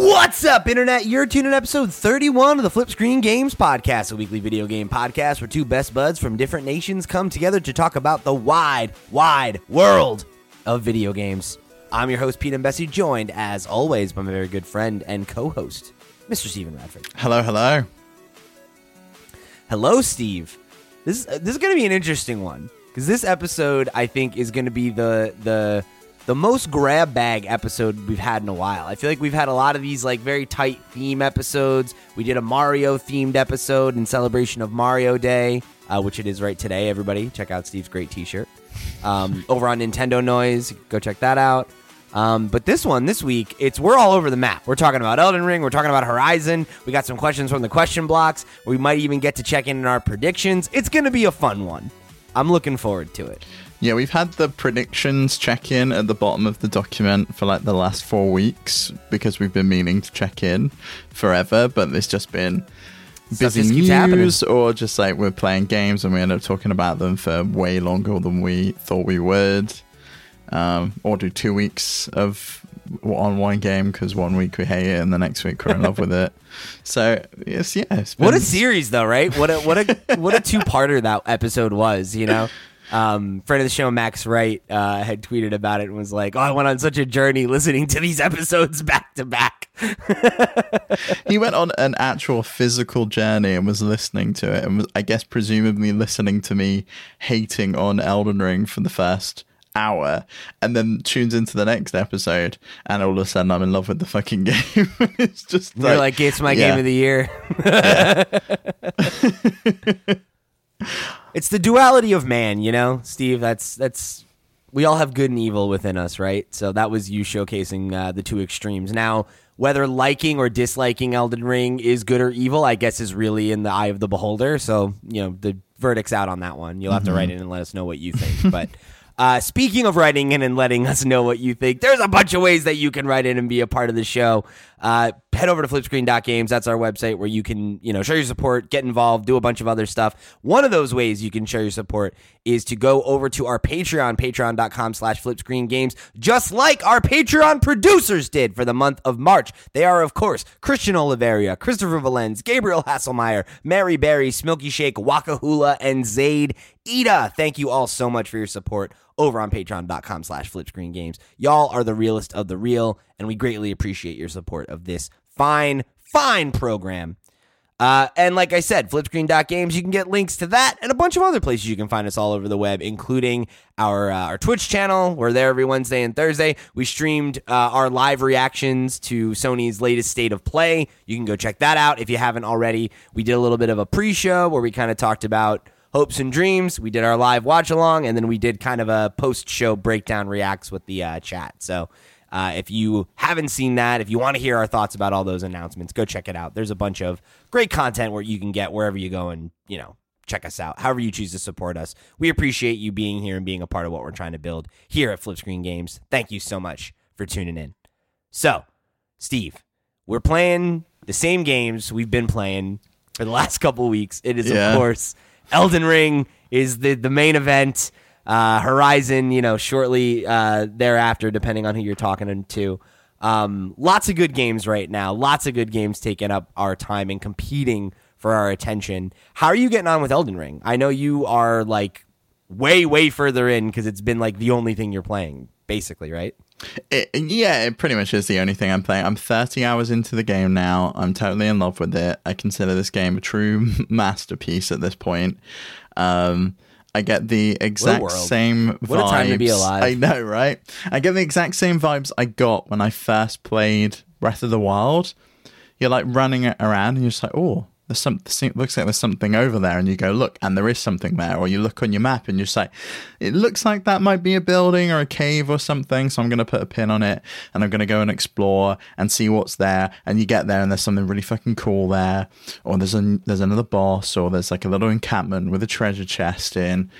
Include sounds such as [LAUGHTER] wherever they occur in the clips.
What's up, Internet? You're tuning in episode 31 of the FlipScreen Games Podcast, a weekly video game podcast where two best buds from different nations come together to talk about the wide, wide world of video games. I'm your host, Pete Imbesi, joined, as always, by my very good friend and co host, Mr. Stephen Radford. Hello, hello. Hello, Steve. This, uh, this is going to be an interesting one because this episode, I think, is going to be the. the the most grab bag episode we've had in a while. I feel like we've had a lot of these like very tight theme episodes. We did a Mario themed episode in celebration of Mario Day, uh, which it is right today. Everybody, check out Steve's great T-shirt um, [LAUGHS] over on Nintendo Noise. Go check that out. Um, but this one, this week, it's we're all over the map. We're talking about Elden Ring. We're talking about Horizon. We got some questions from the question blocks. We might even get to check in on our predictions. It's going to be a fun one. I'm looking forward to it. Yeah, we've had the predictions check in at the bottom of the document for like the last four weeks because we've been meaning to check in forever, but there's just been Stuff busy news or just like we're playing games and we end up talking about them for way longer than we thought we would. Um, or do two weeks of on one game because one week we hate it and the next week we're in love with it. [LAUGHS] So yes, yeah. it's What a series, though, right? What a what a what a two parter that episode was. You know, um, friend of the show Max Wright uh, had tweeted about it and was like, "Oh, I went on such a journey listening to these [LAUGHS] episodes back to back." he went on an actual physical journey and was listening to it and was, I guess, presumably listening to me hating on Elden Ring for the first hour and then tunes into the next episode and all of a sudden I'm in love with the fucking [LAUGHS] game. it's just You're like, "It's my yeah. game of the year." [LAUGHS] it's the duality of man, you know, Steve. That's that's we all have good and evil within us, right? So that was you showcasing uh, the two extremes. Now, whether liking or disliking Elden Ring is good or evil, I guess is really in the eye of the beholder. So you know the verdict's out on that one. You'll have to write in and let us know what you think. [LAUGHS] but uh, speaking of writing in and letting us know what you think, there's a bunch of ways that you can write in and be a part of the show. Uh, head over to flipscreen.games. That's our website where you can, you know, show your support, get involved, do a bunch of other stuff. One of those ways you can show your support is to go over to our Patreon, patreon.com slash flipscreengames, just like our Patreon producers did for the month of March. They are, of course, Christian Oliveria, Christopher Valenz, Gabriel Hasselmeyer, Mary Berry, Smilky Shake, Waka Hula, and Zaid Ida. Thank you all so much for your support over on patreon.com slash flipscreengames. Y'all are the realest of the real, and we greatly appreciate your support of this fine, fine program. Uh, and like I said, flipscreen.games, you can get links to that and a bunch of other places you can find us all over the web, including our uh, our Twitch channel. We're there every Wednesday and Thursday. We streamed uh, our live reactions to Sony's latest state of play. You can go check that out if you haven't already. We did a little bit of a pre show where we kind of talked about hopes and dreams. We did our live watch along, and then we did kind of a post show breakdown reacts with the uh, chat. So uh, if you haven't seen that, if you want to hear our thoughts about all those announcements, go check it out. There's a bunch of great content where you can get wherever you go and you know check us out. However you choose to support us, we appreciate you being here and being a part of what we're trying to build here at FlipScreen Games. Thank you so much for tuning in. So, Steve, we're playing the same games we've been playing for the last [LAUGHS] couple weeks. It is Yeah. of course Elden Ring is the the main event. Uh, Horizon, you know, shortly uh, thereafter, depending on who you're talking to. Um, lots of good games right now. Lots of good games taking up our time and competing for our attention. How are you getting on with Elden Ring? I know you are like way, way further in because it's been like the only thing you're playing, basically, right? It, yeah, it pretty much is the only thing I'm playing. I'm 30 hours into the game now. I'm totally in love with it. I consider this game a true [LAUGHS] masterpiece at this point. Um, I get the exact same vibes. What a time to be alive. I know, right? I get the exact same vibes I got when I first played Breath of the Wild. You're like running it around and you're just like, oh, there's some it looks like there's something over there and you go look and there is something there or you look on your map and just like it looks like that might be a building or a cave or something so i'm going to put a pin on it and i'm going to go and explore and see what's there and you get there and there's something really fucking cool there or there's a there's another boss or there's like a little encampment with a treasure chest in.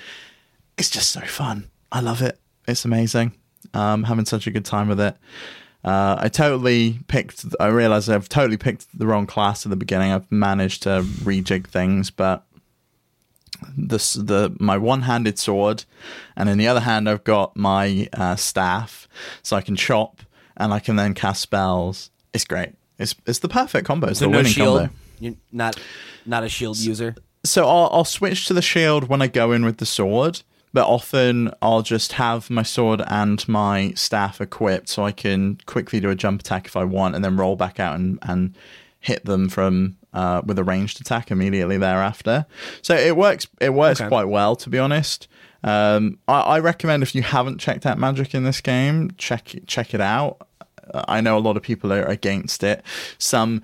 It's just so fun. I love it. It's amazing. Um having such a good time with it uh, I totally picked. I realized I've totally picked the wrong class at the beginning. I've managed to rejig things, but this the my one-handed sword, and in the other hand I've got my uh, staff, so I can chop and I can then cast spells. It's great. It's it's the perfect combo. It's So the no winning shield. combo. You're not not a shield user. So I'll, I'll switch to the shield when I go in with the sword, but often I'll just have my sword and my staff equipped so I can quickly do a jump attack if I want, and then roll back out and, and hit them from uh, with a ranged attack immediately thereafter. So it works. It works Okay. quite well, to be honest. Um, I, I recommend if you haven't checked out magic in this game, check check it out. I know a lot of people are against it. Some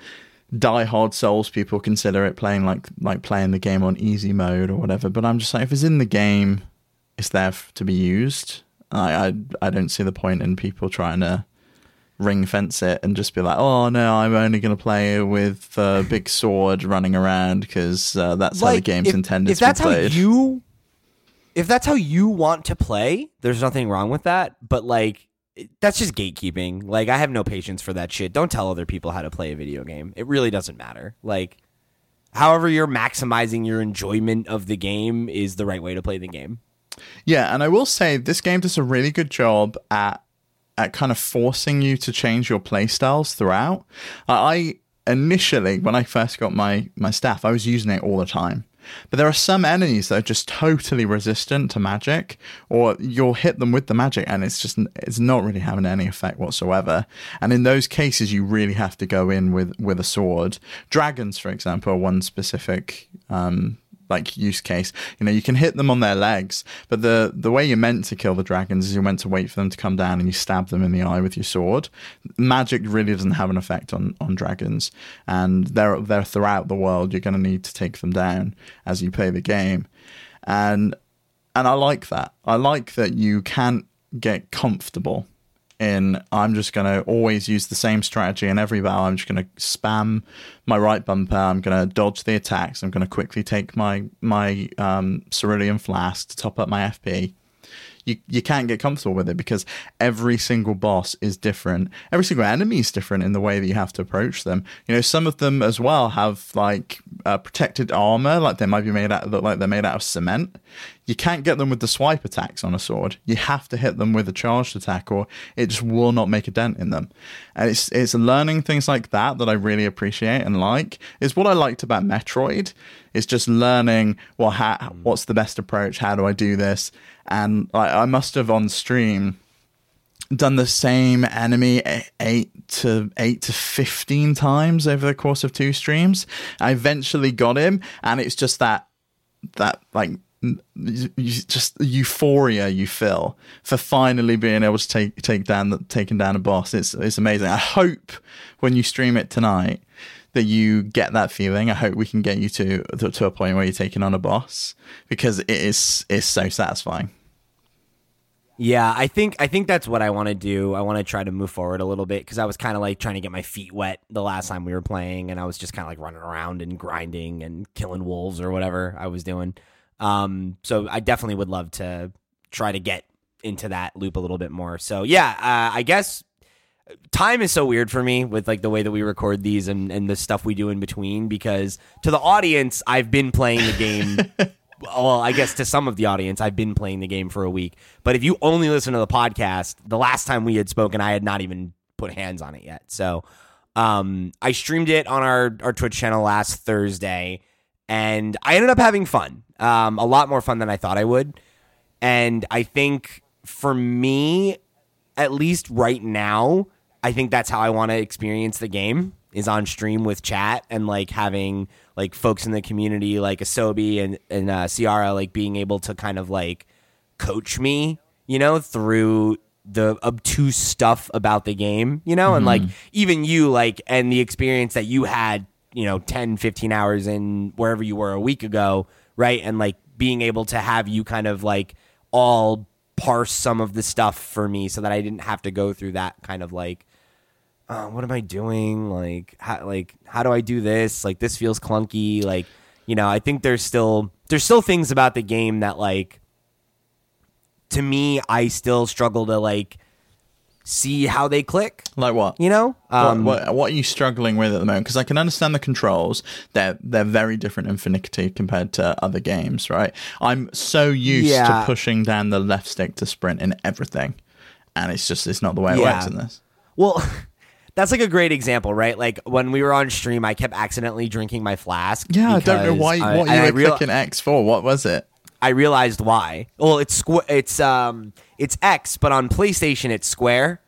diehard Souls people consider it playing like like playing the game on easy mode or whatever. But I'm just like, if it's in the game, it's there to be used. I I, I don't see the point in people trying to ring fence it and just be like, oh no, I'm only going to play with a [LAUGHS] big sword running around because uh, that's how the game's if, intended if to that's be played. how you if that's how you want to play there's nothing wrong with that but like that's just gatekeeping. Like i have no patience for that shit. Don't tell other people how to play a video game. It really doesn't matter. Like however you're maximizing your enjoyment of the game is the right way to play the game Yeah, and I will say this game does a really good job at at kind of forcing you to change your playstyles throughout. I initially when I first got my my staff, I was using it all the time. But there are some enemies that are just totally resistant to magic, or you'll hit them with the magic and it's just it's not really having any effect whatsoever. And in those cases, you really have to go in with with a sword. Dragons, for example, are one specific um, like use case. You know, you can hit them on their legs, but the the way you're meant to kill the dragons is you're meant to wait for them to come down and you stab them in the eye with your sword. Magic really doesn't have an effect on on dragons, and they're they're throughout the world. You're going to need to take them down as you play the game, and and I like that. I like that you can't get comfortable in I'm just going to always use the same strategy in every battle. I'm just going to spam my right bumper. I'm going to dodge the attacks. I'm going to quickly take my my um, cerulean flask to top up my FP. You you can't get comfortable with it because every single boss is different. Every single enemy is different in the way that you have to approach them. You know, some of them as well have like uh, protected armor, like they might be made out look like they're made out of cement. You can't get them with the swipe attacks on a sword. You have to hit them with a charged attack, or it just will not make a dent in them. And it's it's learning things like that that I really appreciate and like. Is what I liked about Metroid. It's just learning well, how, what's the best approach? How do I do this? And like, I must have on stream done the same enemy eight to eight to fifteen times over the course of two streams. I eventually got him, and it's just that that like just euphoria you feel for finally being able to take take down the taking down a boss. It's it's amazing. I hope when you stream it tonight that you get that feeling. I hope we can get you to to, to a point where you're taking on a boss because it is it's so satisfying. Yeah, I think I think that's what I want to do. I want to try to move forward a little bit because I was kind of like trying to get my feet wet the last time we were playing, and I was just kind of like running around and grinding and killing wolves or whatever I was doing. Um, so I definitely would love to try to get into that loop a little bit more. So yeah, uh, I guess time is so weird for me with like the way that we record these and, and the stuff we do in between because to the audience I've been playing the game [LAUGHS] well I guess to some of the audience I've been playing the game for a week. But if you only listen to the podcast the last time we had spoken I had not even put hands on it yet. So um I streamed it on our our Twitch channel last Thursday and I ended up having fun um a lot more fun than I thought I would. And I think for me at least right now, I think that's how I want to experience the game is on stream with chat and like having like folks in the community like Asobi and and uh, Ciara like being able to kind of like coach me, you know, through the obtuse stuff about the game, you know, and like even you like and the experience that you had, you know, 10, 15 hours in wherever you were a week ago, right? And like being able to have you kind of like all parse some of the stuff for me so that I didn't have to go through that kind of like uh, what am I doing? Like, how, like, how do I do this? Like, this feels clunky. Like, you know, I think there's still there's still things about the game that like to me I still struggle to like see how they click. Like what? You know, um, what, what, what are you struggling with at the moment? Because I can understand the controls; they're they're very different in finicky compared to other games, right? I'm so used Yeah. to pushing down the left stick to sprint in everything, and it's just it's not the way it Yeah. works in this. Well, [LAUGHS] that's like a great example, right? Like when we were on stream, I kept accidentally drinking my flask. Yeah, I don't know why. I- what you were real- clicking X for? What was it? I realized why. Well, it's squ- it's um it's X, but on PlayStation it's square,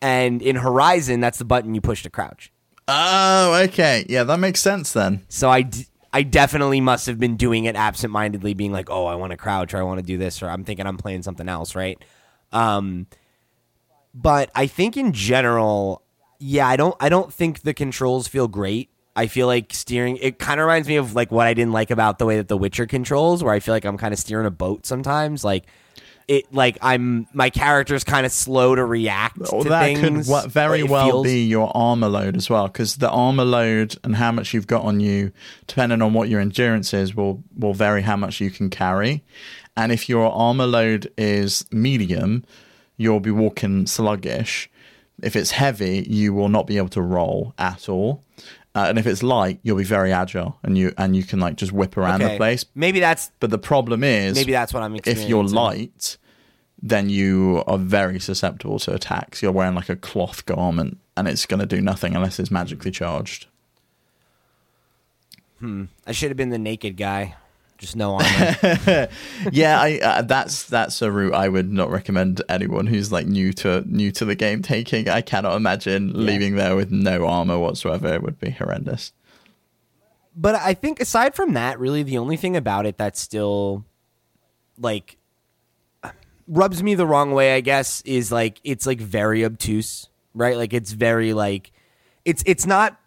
and in Horizon that's the button you push to crouch. Oh, okay. Yeah, that makes sense then. So I, d- I definitely must have been doing it absentmindedly, being like, oh, I want to crouch or I want to do this or I'm thinking I'm playing something else, right? Um, but I think in general, yeah, I don't I don't think the controls feel great. I feel like steering it kind of reminds me of like what I didn't like about the way that The Witcher controls, where I feel like I'm kind of steering a boat sometimes, like. It like I'm my character's kind of slow to react Or to that things. could very well feels- be your armor load as well, because the armor load and how much you've got on you, depending on what your endurance is, will will vary how much you can carry. And if your armor load is medium, you'll be walking sluggish. If it's heavy, you will not be able to roll at all. Uh, and if it's light, you'll be very agile, and you and you can like just whip around the place. Maybe that's But the problem is, maybe that's what I'm. if you're light, then you are very susceptible to attacks. You're wearing like a cloth garment, and it's going to do nothing unless it's magically charged. Hmm. I should have been the naked guy. Just no armor. [LAUGHS] yeah, I uh, that's that's a route I would not recommend anyone who's like new to new to the game taking. I cannot imagine leaving there with no armor whatsoever. It would be horrendous. but I think aside from that, really the only thing about it that still like rubs me the wrong way, I guess, is like it's like very obtuse, right? Like it's very like it's it's not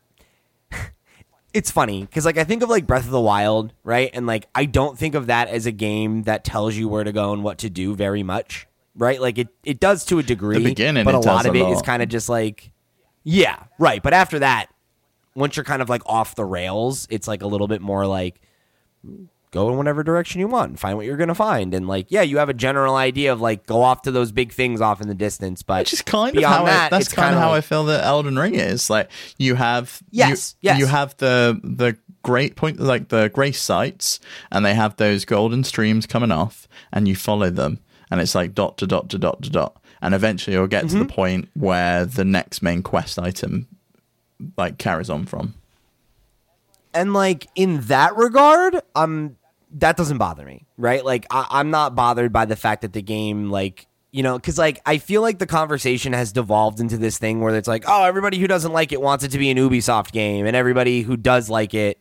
it's funny because like I think of like Breath of the Wild, right? And like I don't think of that as a game that tells you where to go and what to do very much, right? Like it it does to a degree, the beginning, but a lot of it is lot. kind of just like yeah, right. But after that, once you're kind of like off the rails, it's like a little bit more like go in whatever direction you want and find what you're gonna find. And like, yeah, you have a general idea of like go off to those big things off in the distance, but Which is kind of how that, I, that's kind of how I feel that Elden Ring is. Like you have Yes, you, yes. you have the the great point like the grace sites and they have those golden streams coming off and you follow them and it's like dot to dot to dot to dot and eventually you'll get to Mm-hmm. the point where the next main quest item like carries on from. and like in that regard, um, that doesn't bother me, right? Like I, I'm not bothered by the fact that the game, like you know, because like I feel like the conversation has devolved into this thing where it's like, oh, everybody who doesn't like it wants it to be an Ubisoft game, and everybody who does like it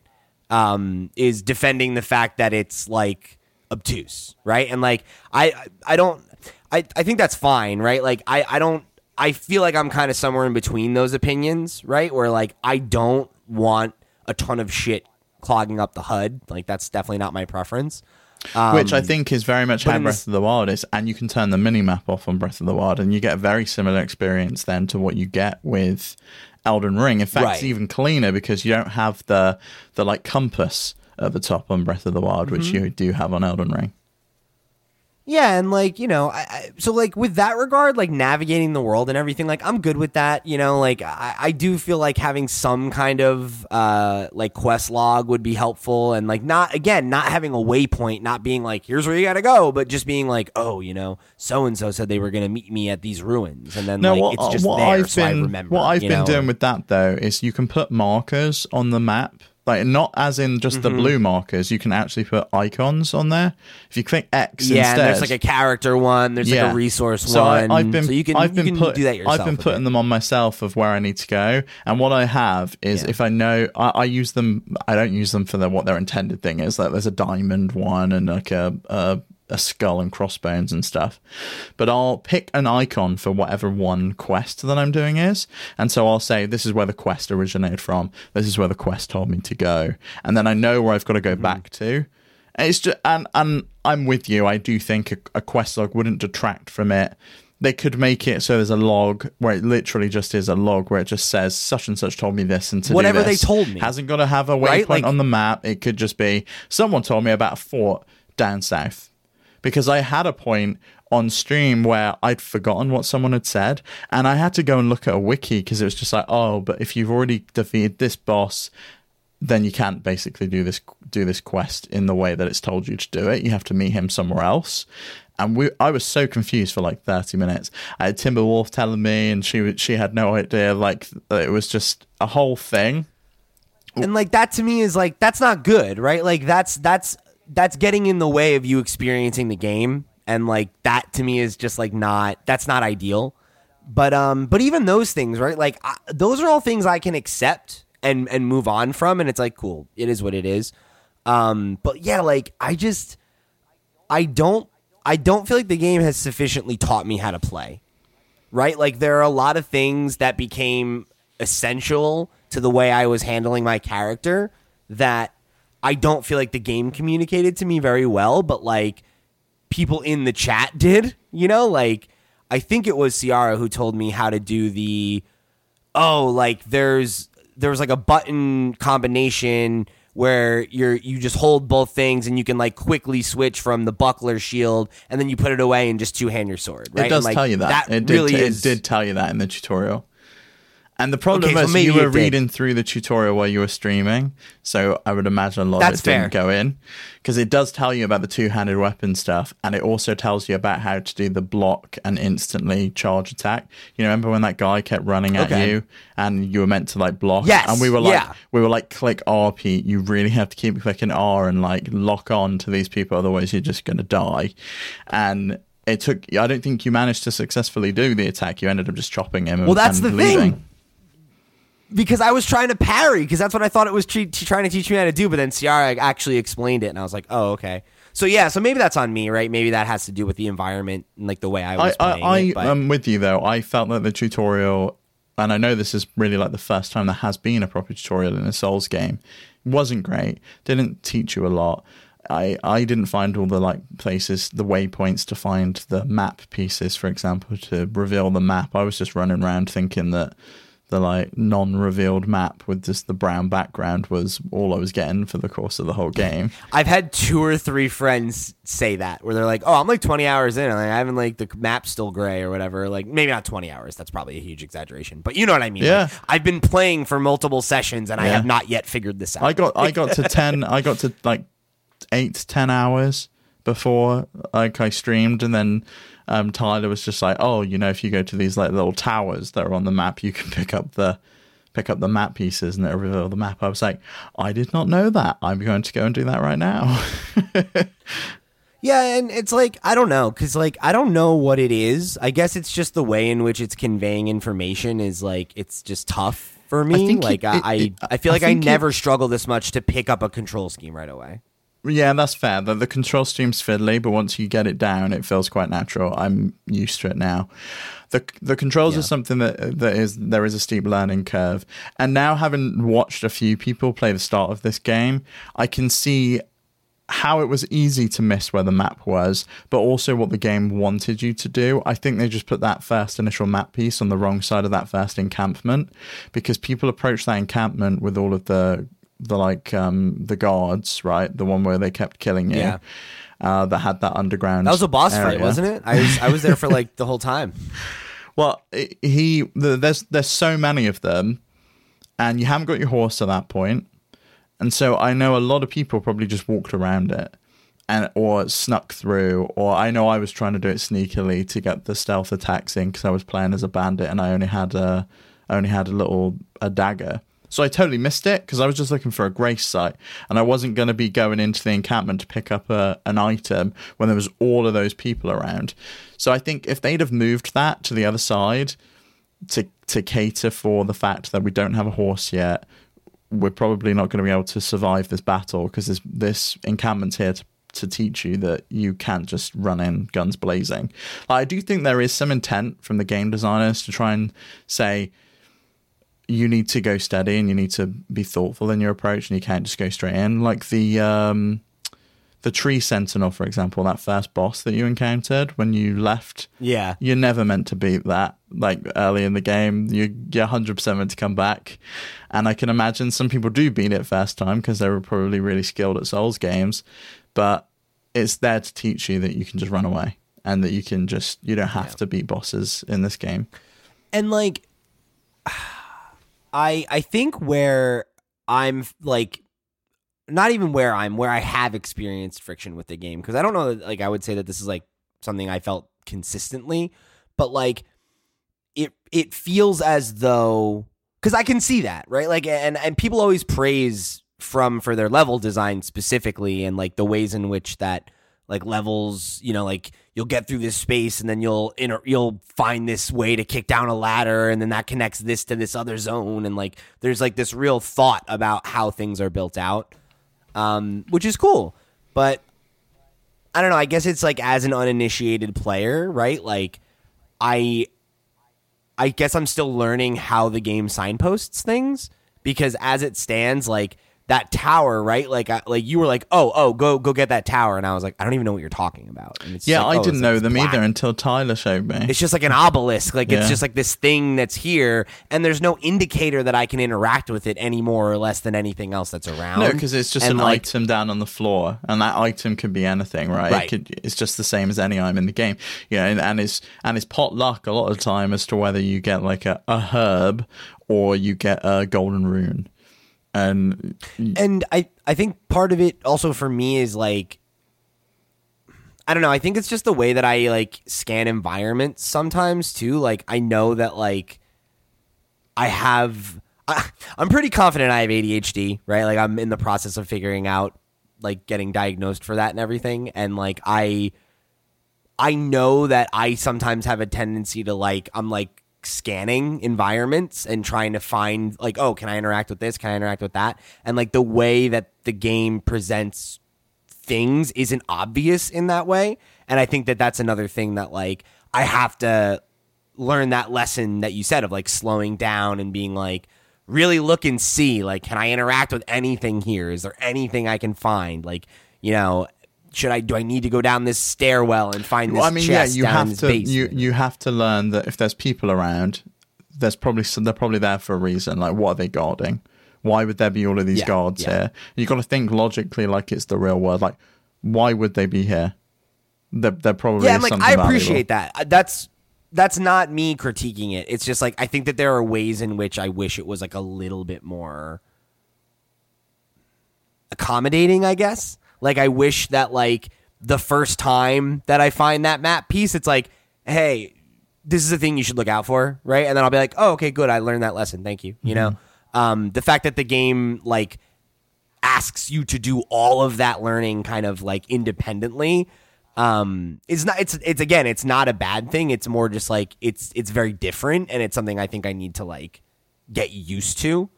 um, is defending the fact that it's like obtuse, right? And like I, I- don't, I, I think that's fine, right? Like I, I don't, I feel like I'm kind of somewhere in between those opinions, right? Where like I don't want a ton of shit clogging up the HUD. Like that's definitely not my preference. Um, Which I think is very much how Breath of the Wild is, and you can turn the mini map off on Breath of the Wild, and you get a very similar experience then to what you get with Elden Ring. In fact, it's even cleaner because you don't have the the like compass at the top on Breath of the Wild, which Mm-hmm. you do have on Elden Ring. Yeah, and like you know, I, I, so like with that regard, like navigating the world and everything, like I'm good with that. You know, like I, I do feel like having some kind of uh like quest log would be helpful, and like not again not having a waypoint, not being like here's where you got to go, but just being like oh you know so and so said they were gonna meet me at these ruins, and then No, like what, it's just what there, I've so I been remember. what I've been know? doing with that though is you can put markers on the map. Like not as in just Mm-hmm. the blue markers, you can actually put icons on there. If you click X yeah, instead, there's like a character one, there's like a resource so one, I, have been, so you can I've been you can put, do that yourself. I've been putting bit. them on myself of where I need to go, and what I have is Yeah. if I know I, I use them, I don't use them for the, what their intended thing is. Like there's a diamond one and like a, a a skull and crossbones and stuff, but I'll pick an icon for whatever one quest that I'm doing is, and so I'll say this is where the quest originated from. This is where the quest told me to go, and then I know where I've got to go mm-hmm. back to. And It's just and and I'm with you. I do think a, a quest log wouldn't detract from it. They could make it so there's a log where it literally just is a log where it just says such and such told me this and to Whatever they told me. hasn't got to have a waypoint Right? Like- on the map. It could just be someone told me about a fort down south because I had a point on stream where I'd forgotten what someone had said and I had to go and look at a wiki because it was just like oh but if you've already defeated this boss then you can't basically do this do this quest in the way that it's told you to do it. You have to meet him somewhere else. And we, I was so confused for like 30 minutes. I had Timberwolf telling me, and she she had no idea. Like it was just a whole thing. and like that to me is like that's not good right like that's that's that's getting in the way of you experiencing the game. And like that to me is just like not that's not ideal. But um but even those things right? Like I, those are all things i can accept and and move on from. And it's like cool it is what it is. Um but yeah like i just i don't i don't feel like the game has sufficiently taught me how to play right? Like there are a lot of things that became essential to the way I was handling my character that I don't feel like the game communicated to me very well, but like people in the chat did, you know, like I think it was Ciara who told me how to do the oh, like there's there was like a button combination where you're you just hold both things and you can like quickly switch from the buckler shield and then you put it away and just two hand your sword. Right? It does like, tell you that. it did, really t- is. it did tell you that in the tutorial. And the problem Okay, so is maybe you were did. reading through the tutorial while you were streaming, so I would imagine a lot That's of it didn't go in because it does tell you about the two-handed weapon stuff, and it also tells you about how to do the block and instantly charge attack. You know, remember when that guy kept running at Okay. you, and you were meant to like block? Yes, and we were like, yeah. we were like, click R, Pete. You really have to keep clicking R and like lock on to these people, otherwise you're just going to die. And it took. I don't think you managed to successfully do the attack. You ended up just chopping him. And, Well, that's and the leaving. thing. Because I was trying to parry because that's what I thought it was t- trying to teach me how to do. But then Ciara actually explained it, and I was like, oh, okay. So yeah, so maybe that's on me, right? Maybe that has to do with the environment and like the way I I, was playing I, it. I But am with you though. I felt that the tutorial, and I know this is really like the first time there has been a proper tutorial in a Souls game, wasn't great. Didn't teach you a lot. I, I didn't find all the like places, the waypoints to find the map pieces, for example, to reveal the map. I was just running around thinking that the like non-revealed map with just the brown background was all I was getting for the course of the whole game. [LAUGHS] I've had two or three friends say that where they're like, "Oh, I'm like 20 hours in, and I haven't like the map's still gray or whatever." Like maybe not 20 hours. That's probably a huge exaggeration, but you know what I mean. Yeah. Like, I've been playing for multiple sessions, and I have not yet figured this out. I got I got to [LAUGHS] ten. I got to like eight ten hours before like I streamed, and then um, Tyler was just like, "Oh, you know, if you go to these like little towers that are on the map, you can pick up the pick up the map pieces and it'll reveal the map." I was like, "I did not know that. I'm going to go and do that right now." Yeah, and it's like I don't know because like I don't know what it is. I guess it's just the way in which it's conveying information is like it's just tough for me. like it- I, it- I, I feel I like I, think it- never struggle this much to pick up a control scheme right away. Yeah, that's fair. The, the control stream's fiddly, but once you get it down, it feels quite natural. I'm used to it now. The the controls Yeah. are something that that is there is a steep learning curve. And now having watched a few people play the start of this game, I can see how it was easy to miss where the map was, but also what the game wanted you to do. I think they just put that first initial map piece on the wrong side of that first encampment because people approached that encampment with all of the the like um the guards, right? The one where they kept killing you. Yeah. Uh, that had that underground. That was a boss fight, wasn't it? I was I was there for like the whole time. [LAUGHS] Well, he the, there's there's so many of them, and you haven't got your horse at that point, and so I know a lot of people probably just walked around it, and or snuck through, or I know I was trying to do it sneakily to get the stealth attacks in because I was playing as a bandit and I only had a I only had a little a dagger. So I totally missed it because I was just looking for a grace site, and I wasn't going to be going into the encampment to pick up a, an item when there was all of those people around. So I think if they'd have moved that to the other side to to cater for the fact that we don't have a horse yet, we're probably not going to be able to survive this battle because this this encampment's here to to teach you that you can't just run in guns blazing. I do think there is some intent from the game designers to try and say you need to go steady and you need to be thoughtful in your approach and you can't just go straight in. Like the um the tree sentinel, for example, that first boss that you encountered when you left. Yeah. You're never meant to beat that. Like early in the game, you, you're 100% meant to come back. And I can imagine some people do beat it first time because they were probably really skilled at Souls games. But it's there to teach you that you can just run away and that you can just, you don't have to beat bosses in this game. and like i i think where i'm like not even where I'm where I have experienced friction with the game because I don't know like I would say that this is like something I felt consistently, but like it it feels as though because I can see that right? Like and and people always praise From for their level design specifically and like the ways in which that like levels you know like you'll get through this space and then you'll inter- you'll find this way to kick down a ladder and then that connects this to this other zone and like there's like this real thought about how things are built out um, which is cool. But i don't know i guess it's like as an uninitiated player right? Like i i guess i'm still learning how the game signposts things because as it stands like that tower, right? Like, I, like you were like, oh, oh, go, go get that tower, and I was like, I don't even know what you're talking about. And it's Yeah, like, I oh, didn't know like them black. either until Tyler showed me. It's just like an obelisk, like it's just like this thing that's here, and there's no indicator that I can interact with it any more or less than anything else that's around. No, because it's just And, an like, item down on the floor, and that item could be anything, right? Right. It could, it's just the same as any item in the game, yeah. And, and it's and it's pot luck a lot of the time as to whether you get like a, a herb or you get a golden rune, and and I I think part of it also for me is like I don't know, I think it's just the way that I like scan environments sometimes too. Like I know that like I have I, I'm pretty confident I have ADHD, right? Like I'm in the process of figuring out like getting diagnosed for that and everything and like I I know that I sometimes have a tendency to like I'm like scanning environments and trying to find like oh can I interact with this? Can I interact with that? And like the way that the game presents things isn't obvious in that way. And I think that that's another thing that like I have to learn that lesson that you said of like slowing down and being like really look and see like can I interact with anything here? Is there anything I can find? Like you know should I do I need to go down this stairwell and find this well, I mean, yeah, you down have this to basement? you you have to learn that if there's people around, there's probably some, they're probably there for a reason. Like, what are they guarding? Why would there be all of these Yeah, guards yeah. here? You've got to think logically, like it's the real world. Like, why would they be here? They're, they're probably yeah, and like I valuable. appreciate that. Uh, That's that's not me critiquing it. It's just like I think that there are ways in which I wish it was like a little bit more accommodating, I guess. Like I wish that like the first time that I find that map piece, it's like, hey, this is a thing you should look out for, right? And then I'll be like, oh, okay, good, I learned that lesson. Thank you. You know, um, the fact that the game like asks you to do all of that learning kind of like independently um it's not it's it's again it's not a bad thing it's more just like it's it's very different and it's something i think i need to like get used to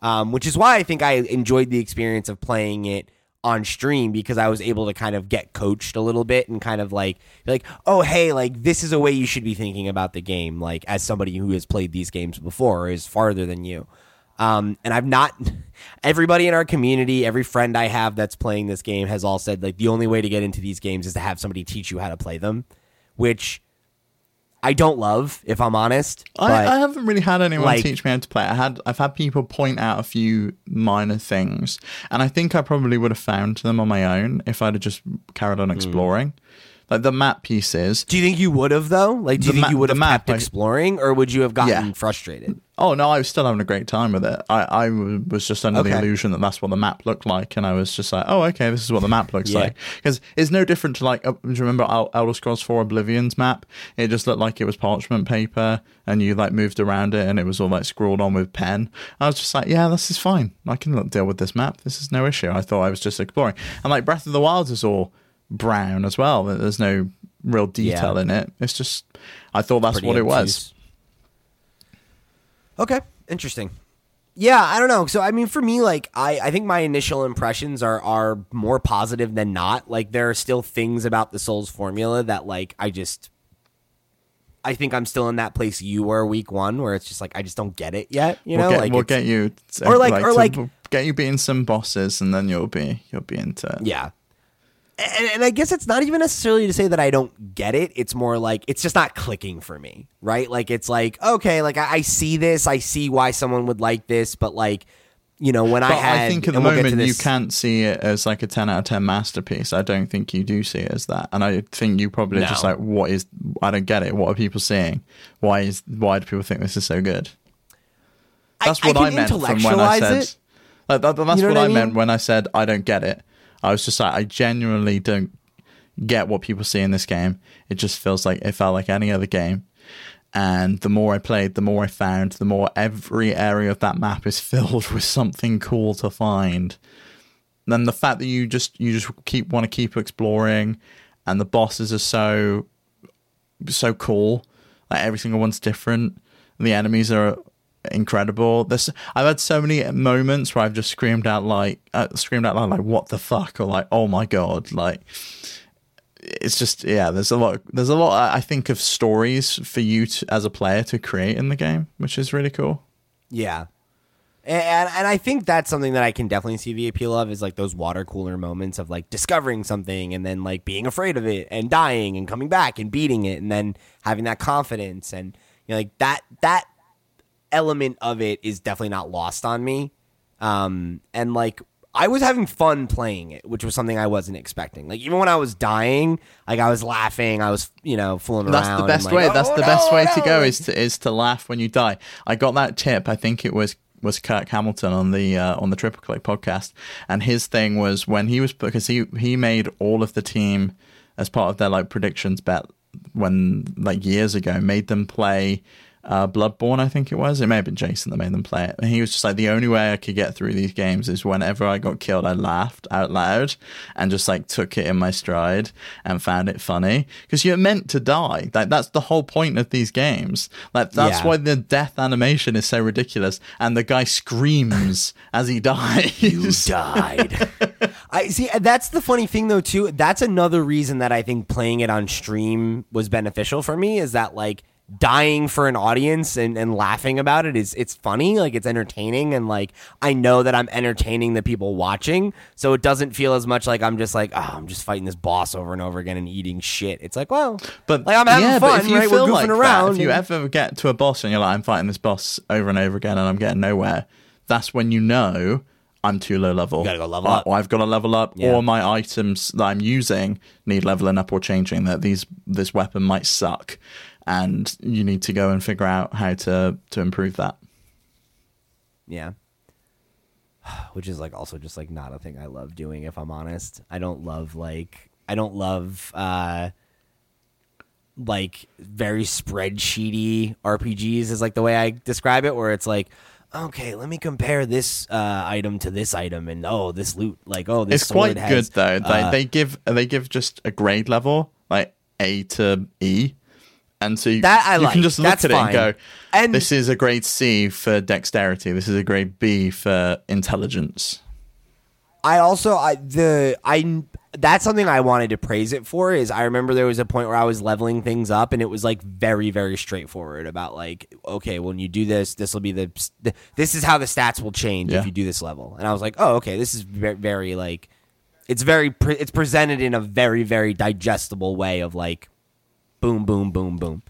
um which is why i think i enjoyed the experience of playing it on stream because i was able to kind of get coached a little bit and kind of like like oh hey like this is a way you should be thinking about the game like as somebody who has played these games before or is farther than you. Um, and I've not [LAUGHS] everybody in our community, every friend I have that's playing this game has all said like the only way to get into these games is to have somebody teach you how to play them, which I don't love, if I'm honest. I, I haven't really had anyone like- teach me how to play. I had I've had people point out a few minor things, and I think I probably would have found them on my own if I'd have just carried Hmm. on exploring. Like the map pieces. do you think you would have though? Like, do you The think ma- you would have map, kept exploring, or would you have gotten Yeah. frustrated? Oh no, I was still having a great time with it. I, I was just under the illusion that that's what the map looked like, and I was just like, oh, okay, this is what the map looks Yeah. like. Because it's no different to like, uh, do you remember Elder Scrolls 4 Oblivion's map? It just looked like it was parchment paper, and you like moved around it, and it was all like scrawled on with pen. I was just like, yeah, this is fine. I can deal with this map. This is no issue. I thought I was just exploring, and like Breath of the Wild is all brown as well. There's no real detail Yeah. in it. It's just, I thought that's Pretty what it was. Okay, interesting. Yeah, I don't know. So I mean, for me, like I, I think my initial impressions are are more positive than not. Like there are still things about the Souls formula that like I just I think I'm still in that place you were week one where it's just like I just don't get it yet. You know, we'll get, like we'll get you Or like- or like- get you beating some bosses and then you'll be you'll be into it. Yeah. And, and I guess it's not even necessarily to say that I don't get it. It's more like it's just not clicking for me, right? Like it's like okay, like I, I see this, I see why someone would like this, but like you know when I had, I think at the we'll moment you can't see it as like a ten out of ten masterpiece. I don't think you do see it as that, and I think you probably just like, what is? I don't get it. What are people seeing? Why is? Why do people think this is so good? That's I what I, can meant from when I said. it. Like, that, that's You know what, what I I, meant when I said I don't get it. I was just like, I genuinely don't get what people see in this game. It just feels like it felt like any other game. And the more I played, the more I found, the more every area of that map is [LAUGHS] filled with something cool to find. Then the fact that you just you just keep want to keep exploring, and the bosses are so so cool. Like every single one's different. The enemies are incredible. This I've had so many moments where I've just screamed out like uh, screamed out loud like what the fuck or like oh my god like it's just yeah there's a lot there's a lot I think of stories for you to, as a player to create in the game which is really cool. Yeah. And, and I think that's something that I can definitely see the appeal of is like those water cooler moments of like discovering something and then like being afraid of it and dying and coming back and beating it and then having that confidence and you know like that that element of it is definitely not lost on me. Um and like I was having fun playing it, which was something I wasn't expecting. Like even when I was dying, like I was laughing, I was you know fooling around. That's the best like, way. That's "Oh, the best no, way to go is to is to laugh when you die. I got that tip. I think it was was Kirk Hamilton on the uh, on the Triple Click podcast, and his thing was when he was because he he made all of the team as part of their like predictions bet when like years ago made them play uh, Bloodborne, I think it was. It may have been Jason that made them play it. And he was just like, the only way I could get through these games is whenever I got killed, I laughed out loud and just like took it in my stride and found it funny. Because you're meant to die. Like that's the whole point of these games. Like that's Yeah. why the death animation is so ridiculous. And the guy screams [LAUGHS] as he dies. you died. I see. That's the funny thing, though. Too. That's another reason that I think playing it on stream was beneficial for me. Is that like dying for an audience and, and laughing about it is it's funny like it's entertaining and like i know that i'm entertaining the people watching so it doesn't feel as much like i'm just like oh i'm just fighting this boss over and over again and eating shit it's like well But like i'm having yeah, fun if you right feel we're goofing like that, if you and- ever get to a boss and you're like, I'm fighting this boss over and over again and I'm getting nowhere, that's when you know I'm too low level. You gotta go level up. Or I've got to level up, Yeah. or my items that I'm using need leveling up or changing. That these this weapon might suck, and you need to go and figure out how to to improve that. Yeah. [SIGHS] Which is like also just like not a thing I love doing if I'm honest. I don't love like I don't love uh like very spreadsheety RPGs is like the way I describe it where it's like okay, let me compare this uh, item to this item and oh this loot like oh this It's quite sword good has, though. They uh, they give they give just a grade level like A to E, and so you, That I you like. can just look That's at it fine. and go, And- this is a grade C for dexterity. This is a grade B for intelligence. I also I the I that's something I wanted to praise it for is I remember there was a point where I was leveling things up and it was like very very straightforward about like okay when you do this this will be the this is how the stats will change Yeah. if you do this level and I was like oh okay this is very, very like it's very pre- it's presented in a very very digestible way of like boom boom boom boom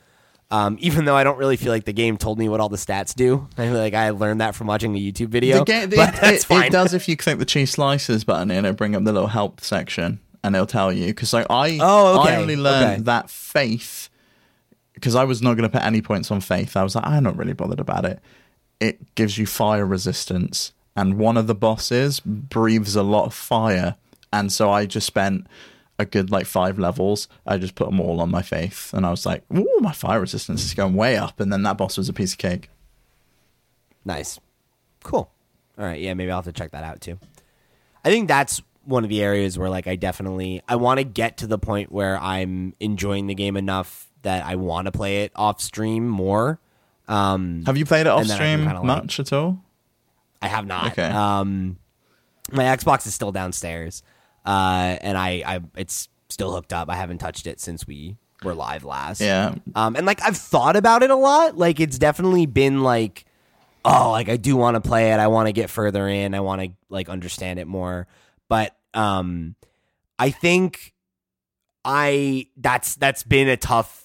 um, even though I don't really feel like the game told me what all the stats do, I feel like I learned that from watching a YouTube video. The game, but it, that's it, fine. it does if [LAUGHS] you click the cheese slices button and it'll bring up the little help section and it'll tell you. Because like I, Oh, okay, I only learned okay. that faith because I was not going to put any points on faith. I was like, I'm not really bothered about it. It gives you fire resistance, and one of the bosses breathes a lot of fire, and so I just spent a good like five levels. I just put them all on my faith, and I was like, "Ooh, my fire resistance is going way up." And then that boss was a piece of cake. Nice. Cool. All right. Yeah, maybe I'll have to check that out too. I think that's one of the areas where like I definitely I want to get to the point where I'm enjoying the game enough that I want to play it off stream more. Um Have you played it off And then I can stream kinda, like- much at all? I have not. Okay. Um my Xbox is still downstairs. Uh and I I it's still hooked up. I haven't touched it since we were live last. Yeah. Um, and like I've thought about it a lot. Like it's definitely been like, oh, like I do want to play it. I want to get further in. I want to like understand it more. But um, I think I that's that's been a tough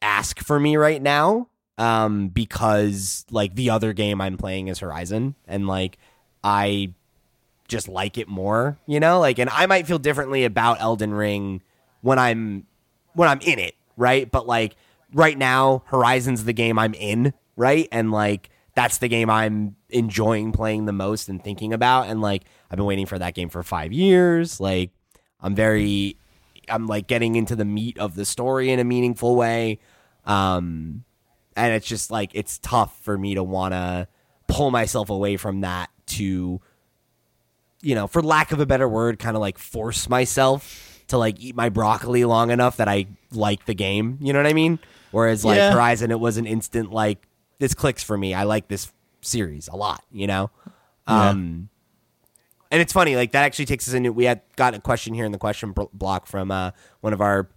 ask for me right now. Um, because like the other game I'm playing is Horizon, and like I just like it more, you know? Like and I might feel differently about Elden Ring when I'm when I'm in it, right? But like right now, Horizon's the game I'm in, right? And like that's the game I'm enjoying playing the most and thinking about. And like I've been waiting for that game for five years. Like I'm very, I'm like getting into the meat of the story in a meaningful way. Um, and it's just like it's tough for me to want to pull myself away from that to you know for lack of a better word kind of like force myself to like eat my broccoli long enough that i like the game you know what i mean whereas like Yeah. horizon it was an instant like this clicks for me i like this series a lot you know Yeah. um and it's funny like that actually takes us into we had got a question here in the question bl- block from uh one of our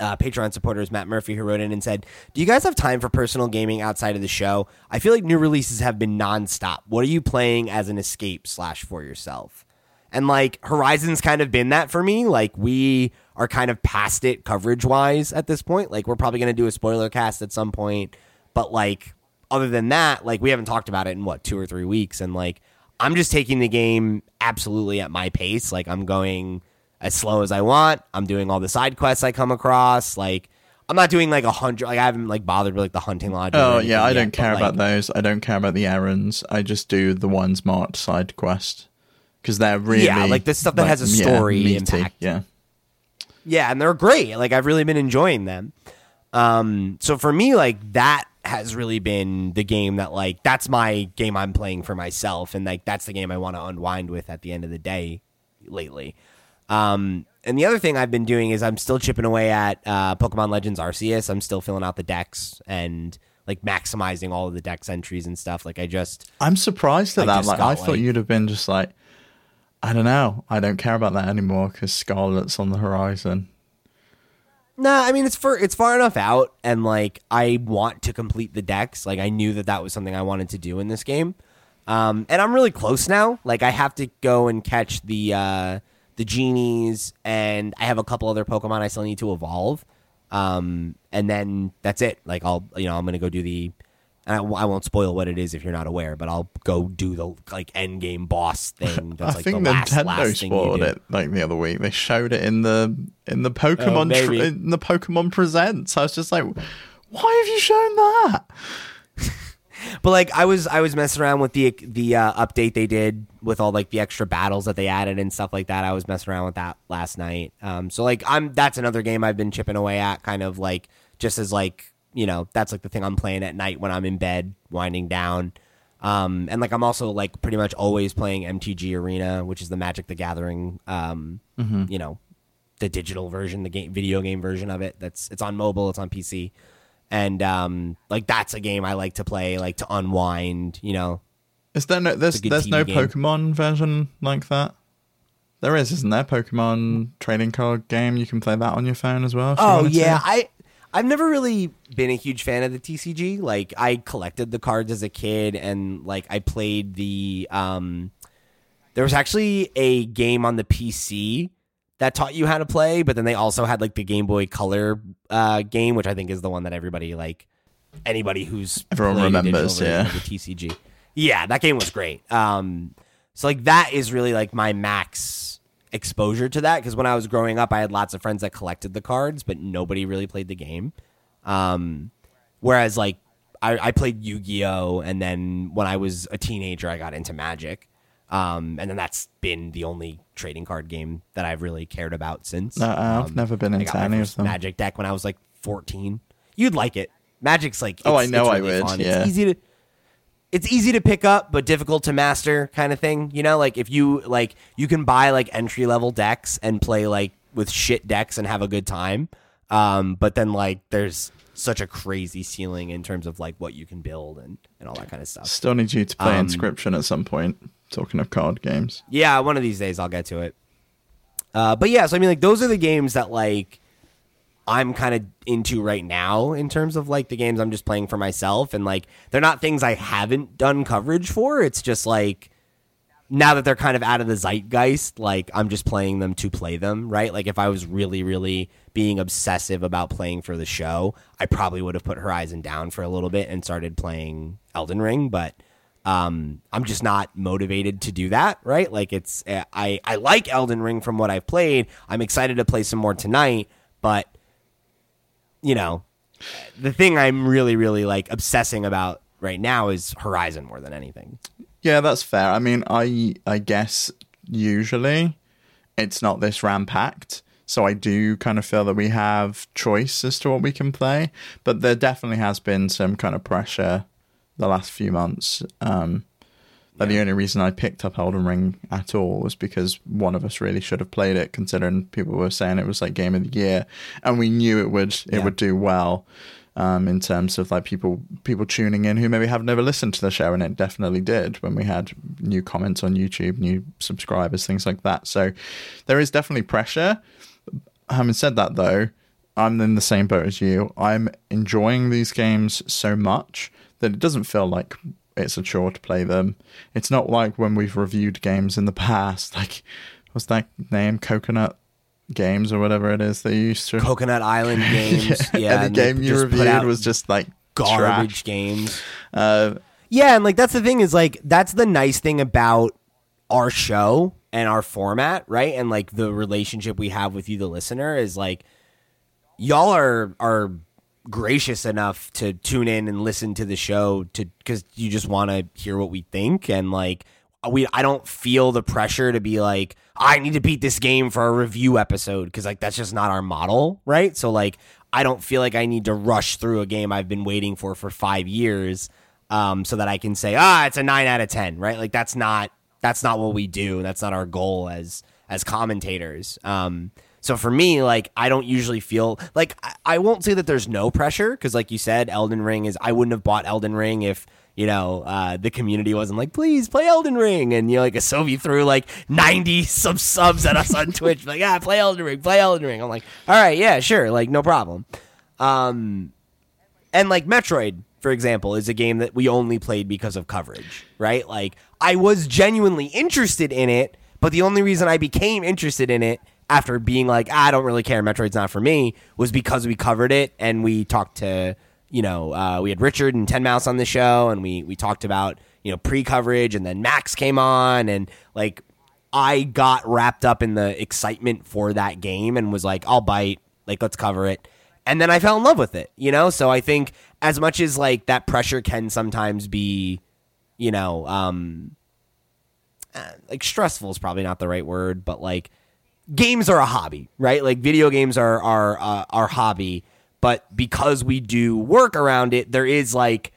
uh, Patreon supporters, Matt Murphy, who wrote in and said, Do you guys have time for personal gaming outside of the show? I feel like new releases have been nonstop. What are you playing as an escape slash for yourself? And like Horizon's kind of been that for me. Like we are kind of past it coverage wise at this point. Like we're probably to do a spoiler cast at some point. But like other than that, like we haven't talked about it in what, two or three weeks. And like I'm just taking the game absolutely at my pace. Like I'm going as slow as I want. I'm doing all the side quests I come across. Like I'm not doing like a hundred. Like I haven't like bothered with like the hunting lodge. Oh yeah, I don't care about those. I don't care about the errands. I just do the ones marked side quest because they're really Yeah, like the stuff that has a yeah, story meaty. impact. Yeah, Yeah, and they're great. Like I've really been enjoying them. Um, so for me, like that has really been the game that like that's my game I'm playing for myself, and like that's the game I want to unwind with at the end of the day. Lately, um, and the other thing I've been doing is I'm still chipping away at uh, Pokemon Legends Arceus. I'm still filling out the dex and like maximizing all of the dex entries and stuff. Like I just I'm surprised at I that. Like got, I thought like- you'd have been just like, I don't know. I don't care about that anymore because Scarlet's on the horizon. No, I mean it's for it's far enough out, and like I want to complete the dex. Like I knew that that was something I wanted to do in this game, um, and I'm really close now. Like I have to go and catch the uh, the genies, and I have a couple other Pokemon I still need to evolve, um, and then that's it. Like I'll you know I'm gonna go do the. And I, I won't spoil what it is if you're not aware, but I'll go do the like end game boss [LAUGHS] thing. That's I like think the last, Nintendo last thing spoiled it like the other week. They showed it in the in the Pokemon tr- in the Pokemon Presents. I was just like, why have you shown that? But like I was I was messing around with the the uh, update they did with all like the extra battles that they added and stuff like that. I was messing around with that last night. Um, so like I'm that's another game I've been chipping away at, kind of like just as like you know that's like the thing I'm playing at night when I'm in bed winding down. Um, and like I'm also like pretty much always playing MTG Arena, which is the Magic the Gathering. Um, you know, the digital version, the game video game version of it. That's it's on mobile, it's on PC, and um, like that's a game I like to play, like to unwind. You know, Is there no there's there's no game. Pokemon version like that? There is, isn't there? Pokemon trading card game. You can play that on your phone as well. Oh wanted to. yeah, I I've never really been a huge fan of the TCG. Like I collected the cards as a kid, and like I played the. Um, there was actually a game on the PC that taught you how to play, but then they also had like the Game Boy Color uh, game, which I think is the one that everybody like anybody who's Everyone played a digital remembers, yeah. the TCG. Yeah, that game was great. Um, so like that is really like my max exposure to that because when I was growing up, I had lots of friends that collected the cards, but nobody really played the game. Um, whereas like I, I played Yu Gi Oh, and then when I was a teenager, I got into Magic. Um, and then that's been the only trading card game that I've really cared about since. No, I've Um, never been into any of them. Magic deck when I was like 14. You'd like it. Magic's like Oh, I know it's I really would, fun. yeah. It's easy to it's easy to pick up but difficult to master kind of thing. You know, like if you like you can buy like entry level decks and play like with shit decks and have a good time. Um, but then like there's such a crazy ceiling in terms of like what you can build and, and all that kind of stuff. Still need you to play Um, Inscryption at some point. Talking of card games. Yeah, one of these days I'll get to it. Uh, but yeah, so I mean, like those are the games that like I'm kind of into right now in terms of like the games I'm just playing for myself, and like they're not things I haven't done coverage for. It's just like now that they're kind of out of the zeitgeist, like I'm just playing them to play them, right? Like if I was really, really being obsessive about playing for the show, I probably would have put Horizon down for a little bit and started playing Elden Ring, but um, I'm just not motivated to do that, right? Like it's uh, I I like Elden Ring from what I've played. I'm excited to play some more tonight, but you know, the thing I'm really, really like obsessing about right now is Horizon more than anything. Yeah, that's fair. I mean, I I guess usually it's not this ram packed. So I do kind of feel that we have choice as to what we can play, but there definitely has been some kind of pressure the last few months. Um, that the only reason I picked up Elden Ring at all was because one of us really should have played it, considering people were saying it was like game of the year, and we knew it would it Yeah. would do well. Um, in terms of like people people tuning in who maybe have never listened to the show, and it definitely did when we had new comments on YouTube, new subscribers, things like that. So there is definitely pressure. Having said that, though, I'm in the same boat as you. I'm enjoying these games so much that it doesn't feel like it's a chore to play them. It's not like when we've reviewed games in the past, [LAUGHS] like what's that name, Coconut Games or whatever it is they used to. Coconut Island [LAUGHS] games, [LAUGHS] yeah, and the game you reviewed was just like garbage trash. games. Uh, Yeah, and like that's the thing is like that's the nice thing about our show and our format, right? And like the relationship we have with you, the listener, is like y'all are are gracious enough to tune in and listen to the show to because you just want to hear what we think and like we I don't feel the pressure to be like I need to beat this game for a review episode because like that's just not our model, right? So like I don't feel like I need to rush through a game I've been waiting for for five years um, so that I can say ah it's a nine out of ten, right? Like that's not that's not what we do. That's not our goal as as commentators. Um, so for me, like I don't usually feel like I, I won't say that there's no pressure because, like you said, Elden Ring is. I wouldn't have bought Elden Ring if you know uh, the community wasn't like, please play Elden Ring, and you know like a Sovi threw like ninety sub subs at us on [LAUGHS] Twitch, like ah play Elden Ring, play Elden Ring. I'm like, all right, yeah, sure, like no problem. Um, and like Metroid, for example, is a game that we only played because of coverage, right? Like I was genuinely interested in it, but the only reason I became interested in it after being like, "Ah, I don't really care, Metroid's not for me, was because we covered it and we talked to, you know, uh, we had Richard and Ten Mouse on the show and we we talked about, you know, pre-coverage and then Max came on and like I got wrapped up in the excitement for that game and was like, I'll bite, like let's cover it. And then I fell in love with it, you know? So I think as much as like that pressure can sometimes be, you know, um uh, like stressful is probably not the right word, but like games are a hobby, right? Like video games are are uh, our hobby, but because we do work around it, there is like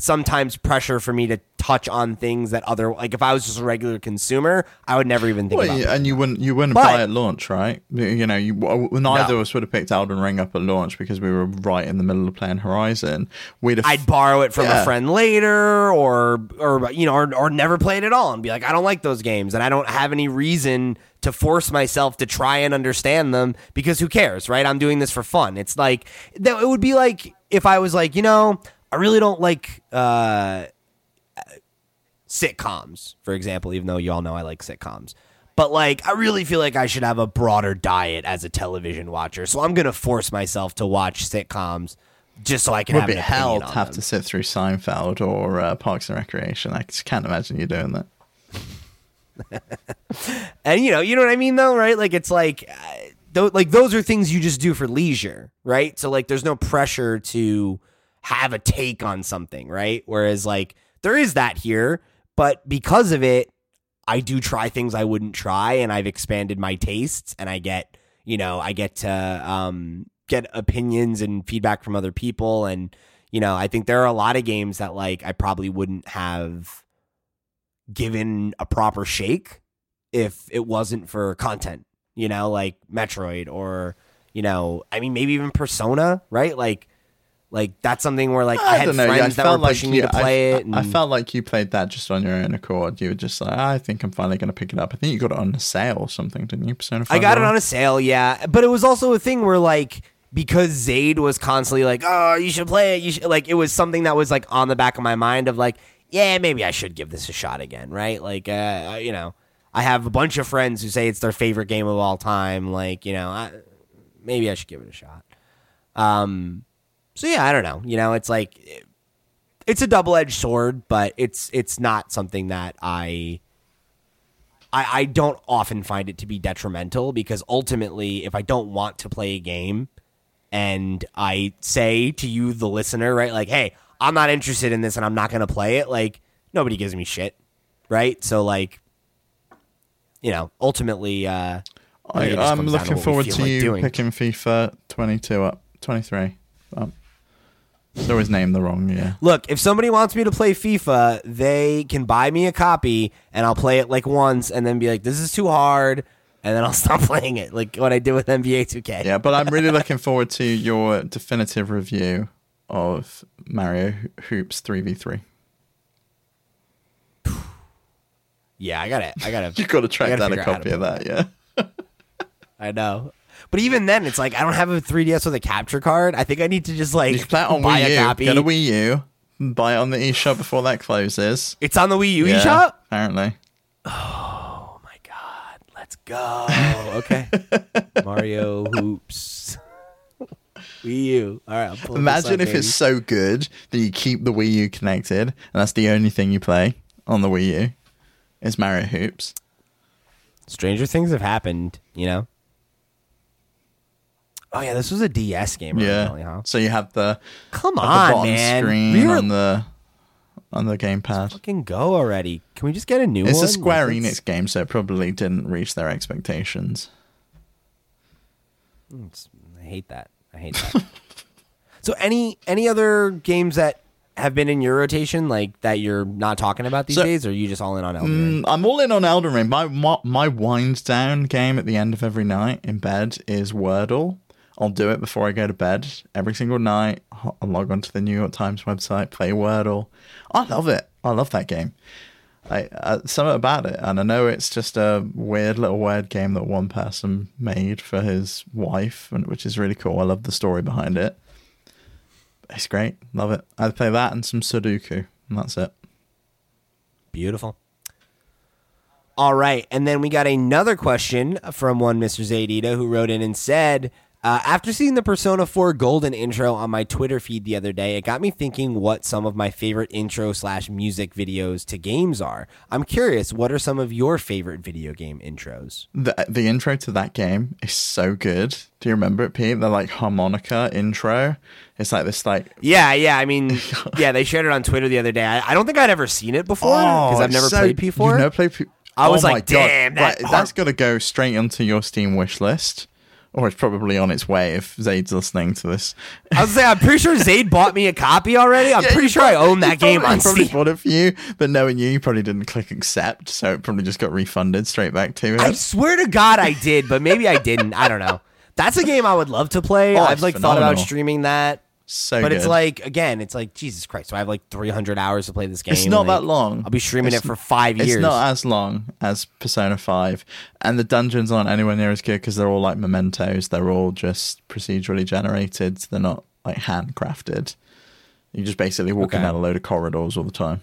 sometimes pressure for me to touch on things that other like if I was just a regular consumer, I would never even think well, about. yeah, and you wouldn't you wouldn't But- buy at launch, right? You know, you neither No. of us would have picked Elden Ring up at launch because we were right in the middle of playing Horizon. We'd have I'd borrow it from Yeah. a friend later, or or you know, or, or never play it at all, and be like, I don't like those games, and I don't have any reason to force myself to try and understand them because who cares, right? I'm doing this for fun. It's like that. It would be like if I was like, you know, I really don't like uh, sitcoms, for example, even though you all know I like sitcoms. But like, I really feel like I should have a broader diet as a television watcher, so I'm gonna force myself to watch sitcoms just so I can would have be an hell to have them. to sit through Seinfeld or uh, Parks and Recreation. I just can't imagine you doing that. [LAUGHS] And you know, you know what I mean, though, right? Like it's like, uh, th- like those are things you just do for leisure, right? So like, there's no pressure to have a take on something, right? Whereas like there is that here, but because of it, I do try things I wouldn't try, and I've expanded my tastes, and I get, you know, I get to um, get opinions and feedback from other people, and you know, I think there are a lot of games that like I probably wouldn't have given a proper shake if it wasn't for content, you know, like Metroid or you know, I mean maybe even Persona, right? Like like that's something where like I, had know. friends yeah, I that felt were pushing me you- to play I, it. And, I felt like you played that just on your own accord. You were just like, I think I'm finally going to pick it up. I think you got it on a sale or something, didn't you? Persona 5 I got it on a sale, yeah. But it was also a thing where like because Zayd was constantly like, "Oh, you should play it." You should like it was something that was like on the back of my mind of like, "Yeah, maybe I should give this a shot again." Right? Like uh, you know, I have a bunch of friends who say it's their favorite game of all time. Like, you know, I, maybe I should give it a shot. Um so yeah, I don't know. You know, it's like it's a double-edged sword, but it's it's not something that I I, I don't often find it to be detrimental because ultimately, if I don't want to play a game and I say to you, the listener, right, like, hey, I'm not interested in this and I'm not going to play it, like nobody gives me shit, right? So like, you know, ultimately, uh, I I, think it just I'm comes to looking forward to like you doing. picking FIFA 22 up, 23. It's always named the wrong yeah. Look, if somebody wants me to play FIFA, they can buy me a copy and I'll play it like once and then be like, this is too hard. And then I'll [LAUGHS] stop playing it, like what I did with NBA 2K. Yeah, but I'm really looking forward to your definitive review of Mario Hoops 3v3. [SIGHS] Yeah, I gotta, I gotta, [LAUGHS] You've got to track gotta down a figure out how to copy of that, yeah. [LAUGHS] I know. But even then, it's like I don't have a 3DS with a capture card. I think I need to just like You can play on buy Wii a U. copy. Get a Wii U, buy it on the eShop before that closes. It's on the Wii U yeah, eShop. Apparently. Oh my god, let's go. Okay, [LAUGHS] Mario Hoops. Wii U. All right. I'll pull this Imagine up, if it's so good that you keep the Wii U connected and that's the only thing you play on the Wii U is Mario Hoops. Stranger things have happened. You know. Oh yeah, this was a DS game originally, Yeah. huh? So you have the, Come have the on, bottom man. screen Real- on the on the gamepad. fucking go already. Can we just get a new one? It's one? a Square Like, Enix it's- game, so it probably didn't reach their expectations. It's- I hate that. I hate that. [LAUGHS] so any any other games that have been in your rotation like that you're not talking about these So- days, or are you just all in on Elden Ring? Mm, I'm all in on Elden Ring. My, my my wind down game at the end of every night in bed is Wordle. I'll do it before I go to bed every single night. I'll log onto the New York Times website, play Wordle. I love it. I love that game. I uh, something about it, and I know it's just a weird little word game that one person made for his wife, and which is really cool. I love the story behind it. It's great. Love it. I play that and some Sudoku, and that's it. Beautiful. All right, and then we got another question from one Mr. Zaydita who wrote in and said, uh, after seeing the Persona 4 Golden intro on my Twitter feed the other day, it got me thinking what some of my favorite intro slash music videos to games are. I'm curious, what are some of your favorite video game intros? The the intro to that game is so good. Do you remember it, Pete? The like harmonica intro. It's like this like Yeah, yeah. I mean, [LAUGHS] yeah, they shared it on Twitter the other day. I, I don't think I'd ever seen it before because I've never so- played P4. You've never played P- I was Oh like, God. damn, that Right, part- that's got to go straight onto your Steam wish list, or it's probably on its way if Zaid's listening to this. I was saying, I'm pretty sure Zayd bought me a copy already. I'm Yeah, pretty sure I own that game probably, on probably Steam. bought it for you, but knowing you, you probably didn't click accept, so it probably just got refunded straight back to it. I swear to God, I did, but maybe I didn't. I don't know. That's a game I would love to play. Oh, I've like thought about streaming that, so but good. it's like again, it's like Jesus Christ. So I have like 300 hours to play this game. It's not like, that long. I'll be streaming It's- it for five years. It's not as long as Persona 5, and the dungeons aren't anywhere near as good because they're all like mementos. They're all just procedurally generated. They're not like handcrafted. You're just basically walking Okay. down a load of corridors all the time.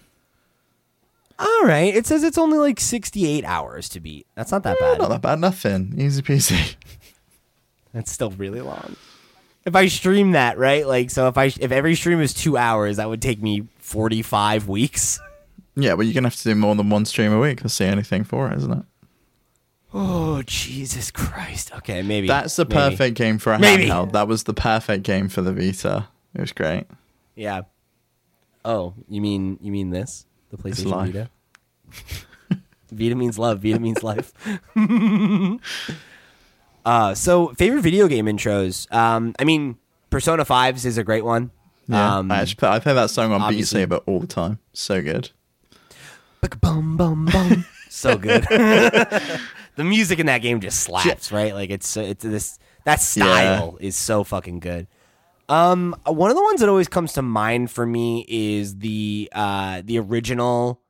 All right. It says it's only like 68 hours to beat. That's not that Eh, bad. Not that bad, nothing. Easy peasy. [LAUGHS] That's still really long. If I stream that, right? Like, so if I if every stream is two hours, that would take me 45 weeks. yeah, but you're going to have to do more than one stream a week. That's the only thing for it, isn't it? Oh Jesus Christ! Okay, maybe That's the maybe. perfect game for a Maybe. handheld. That was the perfect game for the Vita. It was great. Yeah. Oh, you mean you mean this? The PlayStation. Vita. [LAUGHS] Vita means love. Vita means life. [LAUGHS] uh, so favorite video game intros. Um, I mean, Persona Fives is a great one. Yeah, Um, I, actually play, I play that song on Beat Saber all the time. So good. Bum bum bum. [LAUGHS] so good. [LAUGHS] the music in that game just slaps, right? Like it's it's this that style is so fucking good. Um, one of the ones that always comes to mind for me is the uh the original,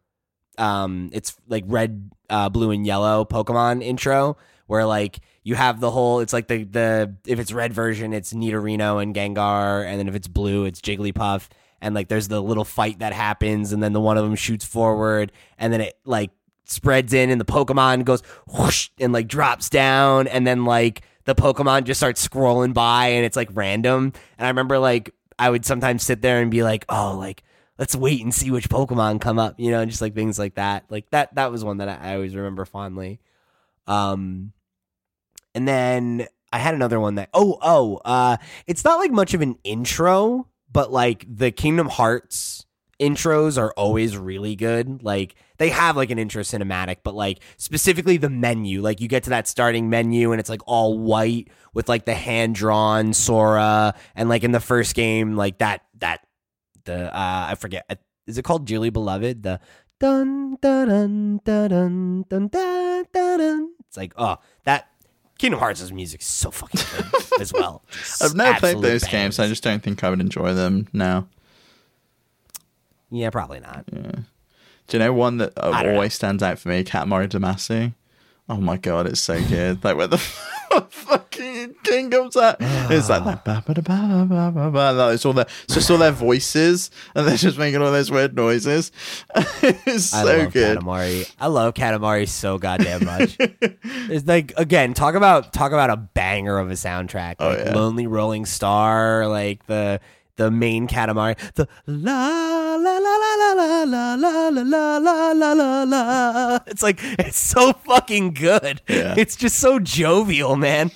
um, it's like red, uh, blue, and yellow Pokemon intro where like you have the whole. It's like the the if it's red version, it's Nidorino and Gengar, and then if it's blue, it's Jigglypuff. And like there's the little fight that happens, and then the one of them shoots forward, and then it like spreads in, and the Pokemon goes whoosh and like drops down, and then like the Pokemon just starts scrolling by, and it's like random. And I remember like I would sometimes sit there and be like, oh, like let's wait and see which Pokemon come up, you know, just like things like that. Like that that was one that I, I always remember fondly. Um, and then I had another one that oh oh uh it's not like much of an intro, but like the Kingdom Hearts intros are always really good. Like they have like an intro cinematic, but like specifically the menu, like you get to that starting menu and it's like all white with like the hand drawn Sora and like in the first game like that that the uh I forget uh, is it called Dearly Beloved the dun dun dun dun dun dun dun. dun. It's like oh Kingdom Hearts' music is so fucking good [LAUGHS] as well. Just I've never played those games. I just don't think I would enjoy them now. yeah, probably not. Yeah. Do you know one that uh, always stands out for me? Katamari Damacy. Oh my god, it's so [LAUGHS] good. like where the [LAUGHS] fucking king comes out, ah. it's like that. Ba, ba, da, ba, ba, ba, ba. Like, It's all their, it's just all their voices, and they're just making all those weird noises. [LAUGHS] it's I so love good. Katamari. I love Katamari so goddamn much. [LAUGHS] it's like again, talk about talk about a banger of a soundtrack. Oh, yeah. Lonely Rolling Star, like the the main Katamari, the la la la la la la la la la la la la la. It's like it's so fucking good. Yeah. It's just so jovial, man.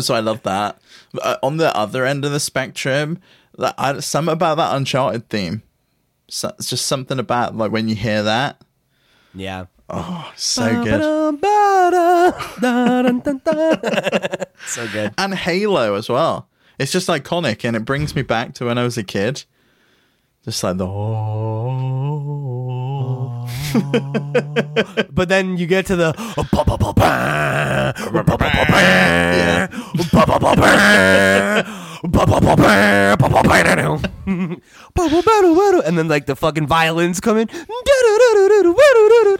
So I love that. Uh, on the other end of the spectrum, that I, something about that Uncharted theme. So, it's just something about like when you hear that. yeah. Oh, so good. so good. and Halo as well. It's just iconic, and it brings me back to when I was a kid. Just like the oh, [LAUGHS] But then you get to the [LAUGHS] and then like the fucking violins come in.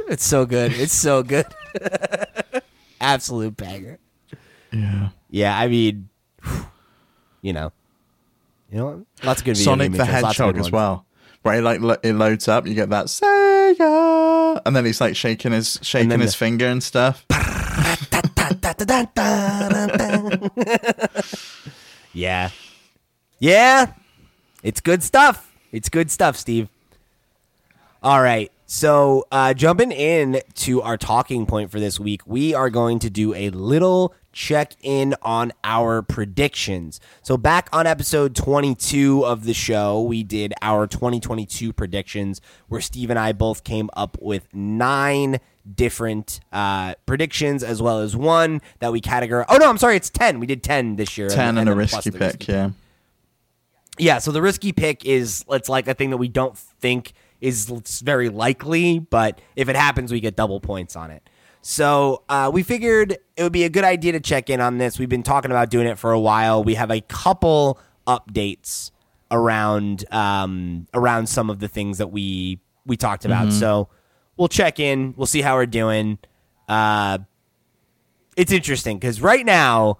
It's so good. It's so good. [LAUGHS] Absolute banger. yeah. Yeah, I mean, you know, you know, lots of good video Sonic the intros, lots of Hedgehog as well, it like lo- it loads up. You get that Sega, and then he's like shaking his shaking his the- finger and stuff. [LAUGHS] yeah. Yeah. It's good stuff. It's good stuff, Steve. All right. So, uh, jumping in to our talking point for this week, we are going to do a little check in on our predictions. So, back on episode 22 of the show, we did our 2022 predictions, where Steve and I both came up with nine different uh, predictions, as well as one that we categorize. Oh, no, I'm sorry. It's 10. We did 10 this year. Ten and, a risky pick. risky yeah. yeah, so the risky pick is it's like a thing that we don't think is very likely, but if it happens, we get double points on it. So uh, we figured it would be a good idea to check in on this. We've been talking about doing it for a while. We have a couple updates around um, around some of the things that we we talked about. So we'll check in. We'll see how we're doing. Uh, it's interesting because right now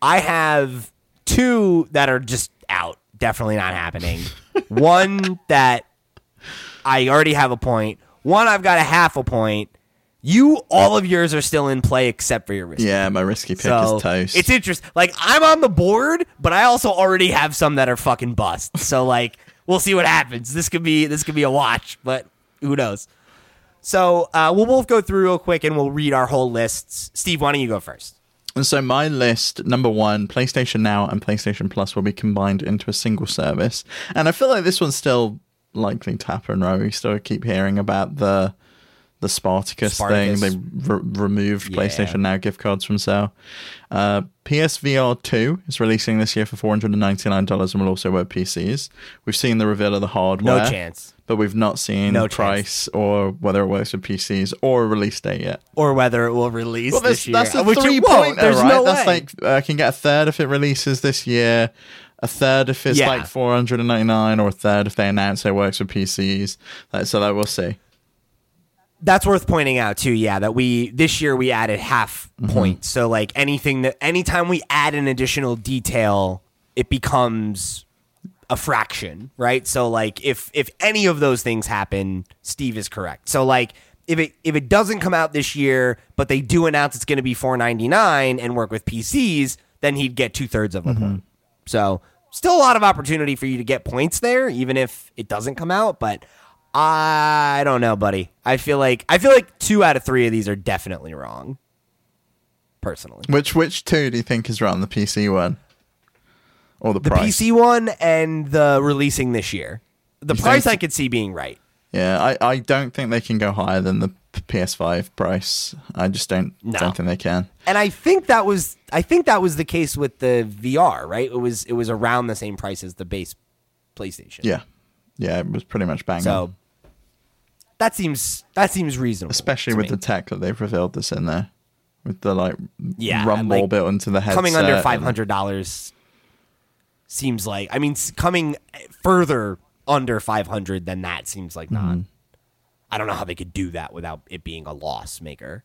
I have two that are just out, definitely not happening. [LAUGHS] One that I already have a point. One I've got a half a point. You, all of yours are still in play except for your risky. Yeah, my risky pick So is toast. it's interesting. Like I'm on the board, but I also already have some that are fucking bust. So [LAUGHS] like we'll see what happens. This could be this could be a watch, but who knows? So uh, we'll both go through real quick and we'll read our whole lists. Steve, why don't you go first? And so my list, number one, PlayStation Now and PlayStation Plus will be combined into a single service. And I feel like this one's still likely to happen, right? We still keep hearing about the the Spartacus, Spartacus. thing. They re- removed Yeah. PlayStation Now gift cards from sale. Uh, PSVR 2 is releasing this year for $499 and will also work PCs. We've seen the reveal of the hardware. No chance. But we've not seen No price or whether it works with PCs or a release date yet. Or whether it will release Well, this year. that's a Which three won't. There's right? no that's way. like uh, I can get a third if it releases this year, a third if it's Yeah. like 499, or a third if they announce it works with PCs. So that we'll see. That's worth pointing out too yeah that we this year we added half Mm-hmm. points so like anything that anytime we add an additional detail it becomes a fraction right so like if if any of those things happen steve is correct so like if it if it doesn't come out this year but they do announce it's going to be 499 and work with pcs then he'd get two-thirds of a Mm-hmm. point so still a lot of opportunity for you to get points there even if it doesn't come out but I don't know, buddy. I feel like I feel like two out of three of these are definitely wrong. Personally, Which which two do you think is wrong? The PC one or the, The price. PC one and the releasing this year. The You price think- I could see being right. Yeah, I, I don't think they can go higher than the PS5 price. I just don't No. don't think they can. And I think that was I think that was the case with the VR, right? It was it was around the same price as the base PlayStation. Yeah, yeah, it was pretty much bang on. That seems that seems reasonable. especially with me. the tech that they've revealed this in there, with the like Yeah, rumble like, built into the headset. coming under five hundred dollars seems like I mean coming further under five hundred than that seems like not. Mm-hmm. I don't know how they could do that without it being a loss maker.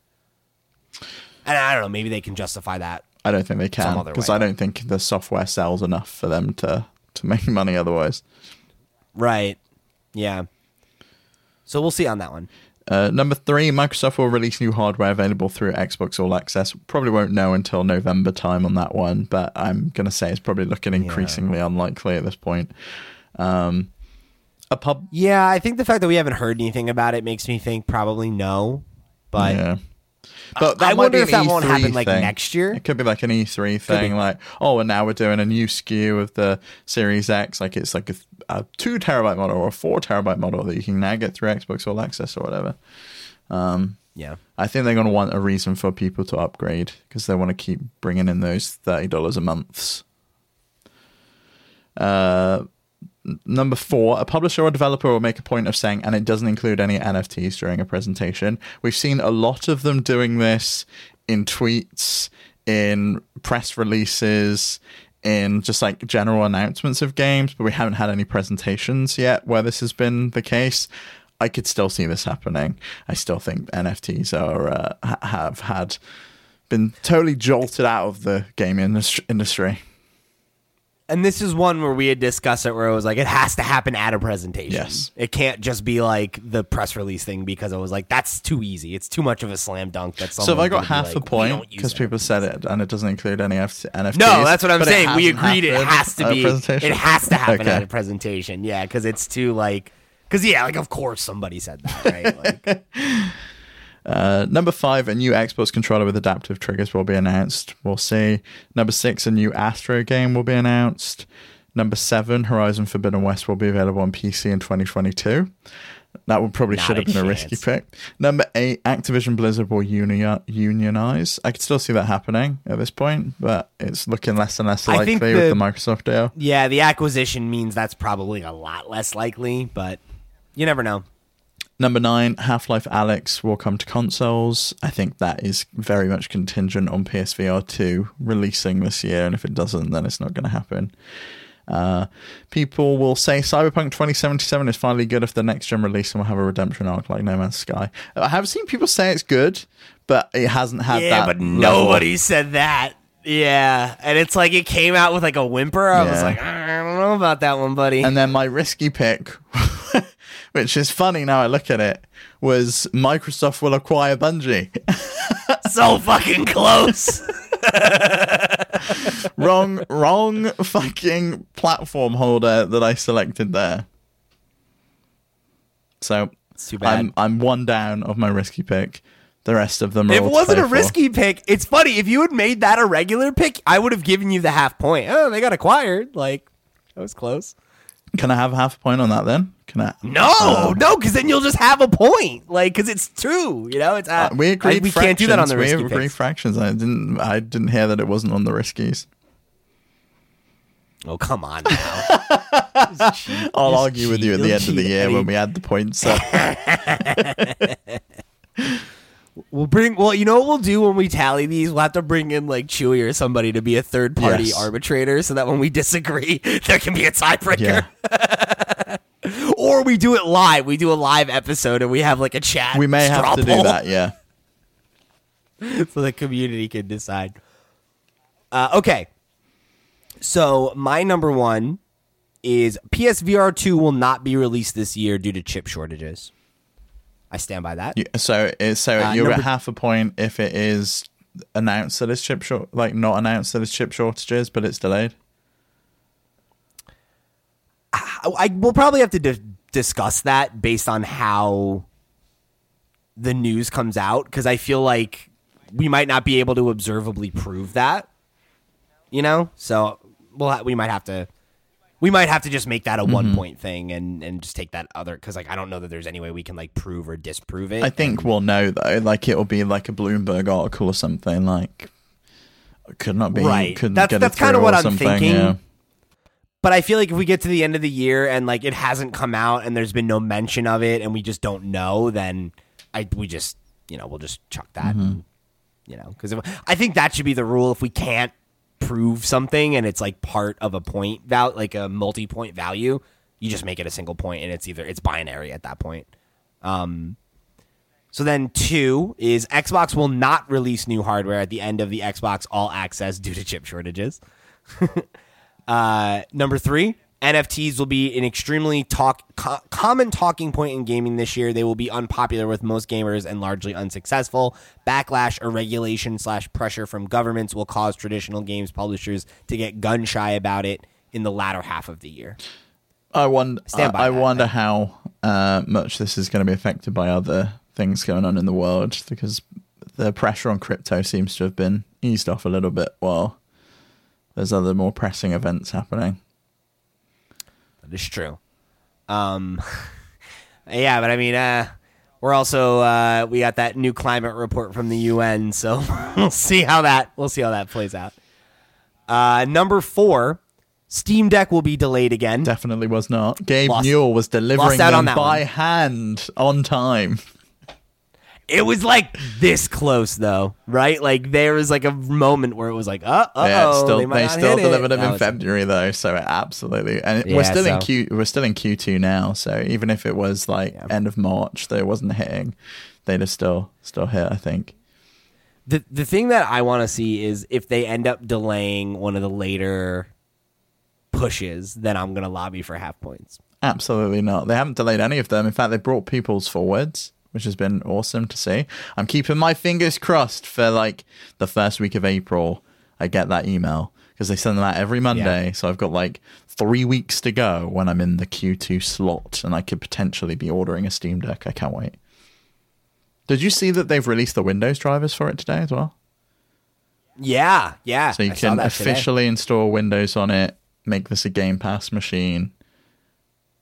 And I don't know, maybe they can justify that. I don't think they can because. I don't think the software sells enough for them to to make [LAUGHS] money otherwise. Right. Yeah. So we'll see on that one. Uh, number three, Microsoft will release new hardware available through Xbox All Access. Probably won't know until November time on that one, but I'm gonna say it's probably looking increasingly unlikely at this point. Um, a pub, Yeah, I think the fact that we haven't heard anything about it makes me think probably no. But yeah. But I wonder if that won't happen, like, thing. next year. It could be like an E3 thing, like oh, and now we're doing a new SKU of the Series X, like it's like a, a two terabyte model or a four terabyte model that you can now get through Xbox All Access or whatever. yeah. I think they're going to want a reason for people to upgrade because they want to keep bringing in those thirty dollars a months. Uh, number four, a publisher or developer will make a point of saying, and it doesn't include any NFTs during a presentation. We've seen a lot of them doing this in tweets, in press releases, in just like general announcements of games, but we haven't had any presentations yet where this has been the case. I could still see this happening. I still think NFTs are uh, have had been totally jolted out of the game industry. And this is one where we had discussed it where it was like it has to happen at a presentation. Yes. It can't just be like the press release thing because it was like that's too easy. It's too much of a slam dunk. That's So if I got half a point because people. said it and it doesn't include any F- NFTs. No, that's what I'm saying. We agreed it has to be. It has to happen Okay. at a presentation. Yeah, because it's too like. Because yeah, like of course somebody said that, right? Like, [LAUGHS] Uh, number five, a new Xbox controller with adaptive triggers will be announced. We'll see. Number six, a new Astro game will be announced. Number seven, Horizon Forbidden West will be available on PC in 2022. That would probably Not should have been a risky pick. Number eight, Activision Blizzard will uni- unionize. I could still see that happening at this point, but it's looking less and less likely think with the- the Microsoft deal. yeah, the acquisition means that's probably a lot less likely, but you never know. Number nine, Half Life Alyx will come to consoles. I think that is very much contingent on PSVR 2 releasing this year, and if it doesn't, then it's not going to happen. Uh, people will say Cyberpunk 2077 is finally good if the next gen release and will have a redemption arc like No Man's Sky. I have seen people say it's good, but it hasn't had yeah, that. but level. nobody said that. Yeah, and it's like it came out with like a whimper. I was like, I don't know about that one, buddy. And then my risky pick, which is funny now I look at it, was Microsoft will acquire Bungie. [LAUGHS] so fucking close. [LAUGHS] wrong, wrong fucking platform holder that I selected there. So It's too bad. I'm I'm one down of my risky pick. The rest of them are If it wasn't a for. risky pick, it's funny. If you had made that a regular pick, I would have given you the half point. Oh, they got acquired. Like that was close. Can I have half a point on that then? Can I? No, no, because then you'll just have a point. Like, because it's true. You know, it's uh, Uh, we agree. We can't do that on the risky We agree picks. fractions. I didn't. I didn't hear that it wasn't on the riskies. Oh, come on now. [LAUGHS] I'll argue with you at the end of the year when we add the points up. [LAUGHS] [LAUGHS] We'll bring. Well, you know what we'll do when we tally these? We'll have to bring in like Chewy or somebody to be a third party Yes. arbitrator, so that when we disagree, [LAUGHS] there can be a tiebreaker. yeah, [LAUGHS] Or we do it live. We do a live episode and we have like a chat. we may have to do that. Yeah. [LAUGHS] so the community can decide. Uh, okay. So my number one is PSVR two will not be released this year due to chip shortages. I stand by that. You- So, so Uh, you're number- at half a point if it is announced that it's chip short, like not announced that it's chip shortages, but it's delayed. I, I will probably have to di- discuss that based on how the news comes out because I feel like we might not be able to observably prove that. You know, so we'll ha- we might have to we might have to just make that a Mm-hmm. one point thing and and just take that other because like I don't know that there's any way we can like prove or disprove it. I think we'll know though. Like it'll be like a Bloomberg article or something. Like could not be Right. Couldn't That's- get that's kinda what I'm thinking. Yeah. But I feel like if we get to the end of the year and like it hasn't come out and there's been no mention of it and we just don't know, then I we just you know we'll just chuck that. Mm-hmm. And, you know, because I think that should be the rule. If we can't prove something and it's like part of a point value, like a multi-point value, you just make it a single point and it's either it's binary at that point. Um, so then two is Xbox will not release new hardware at the end of the Xbox All Access due to chip shortages. [LAUGHS] Uh, number three, NFTs will be an extremely talk co- common talking point in gaming this year. They will be unpopular with most gamers and largely unsuccessful. Backlash or regulation slash pressure from governments will cause traditional games publishers to get gun shy about it in the latter half of the year. I wonder. I, I wonder how uh, much this is going to be affected by other things going on in the world because the pressure on crypto seems to have been eased off a little bit while there's other more pressing events happening. Is true. Um, [LAUGHS] yeah, but I mean, uh, we're also uh, we got that new climate report from the UN, so [LAUGHS] we'll see how that we'll see how that plays out. Uh, number four, Steam Deck will be delayed again. Definitely was not. Gabe Lost- Newell was delivering them by one. hand on time. It was like this close though, right? Like there was like a moment where it was like, uh oh, yeah, still, they, they still it. delivered them in February though, so it absolutely. And Yeah, we're still in Q. We're still in Q two now, so even if it was like Yeah. end of March, that it wasn't hitting, they'd have still still hit. I think. The the thing that I want to see is if they end up delaying one of the later pushes, then I'm gonna lobby for half points. Absolutely not. They haven't delayed any of them. In fact, they brought people's forwards, which has been awesome to see. I'm keeping my fingers crossed for like the first week of April. I get that email because they send them out every Monday. So I've got like three weeks to go when I'm in the Q2 slot, and I could potentially be ordering a Steam Deck. I can't wait. Did you see that they've released the Windows drivers for it today as well? Yeah, yeah. So you I can that today. officially install Windows on it, make this a Game Pass machine.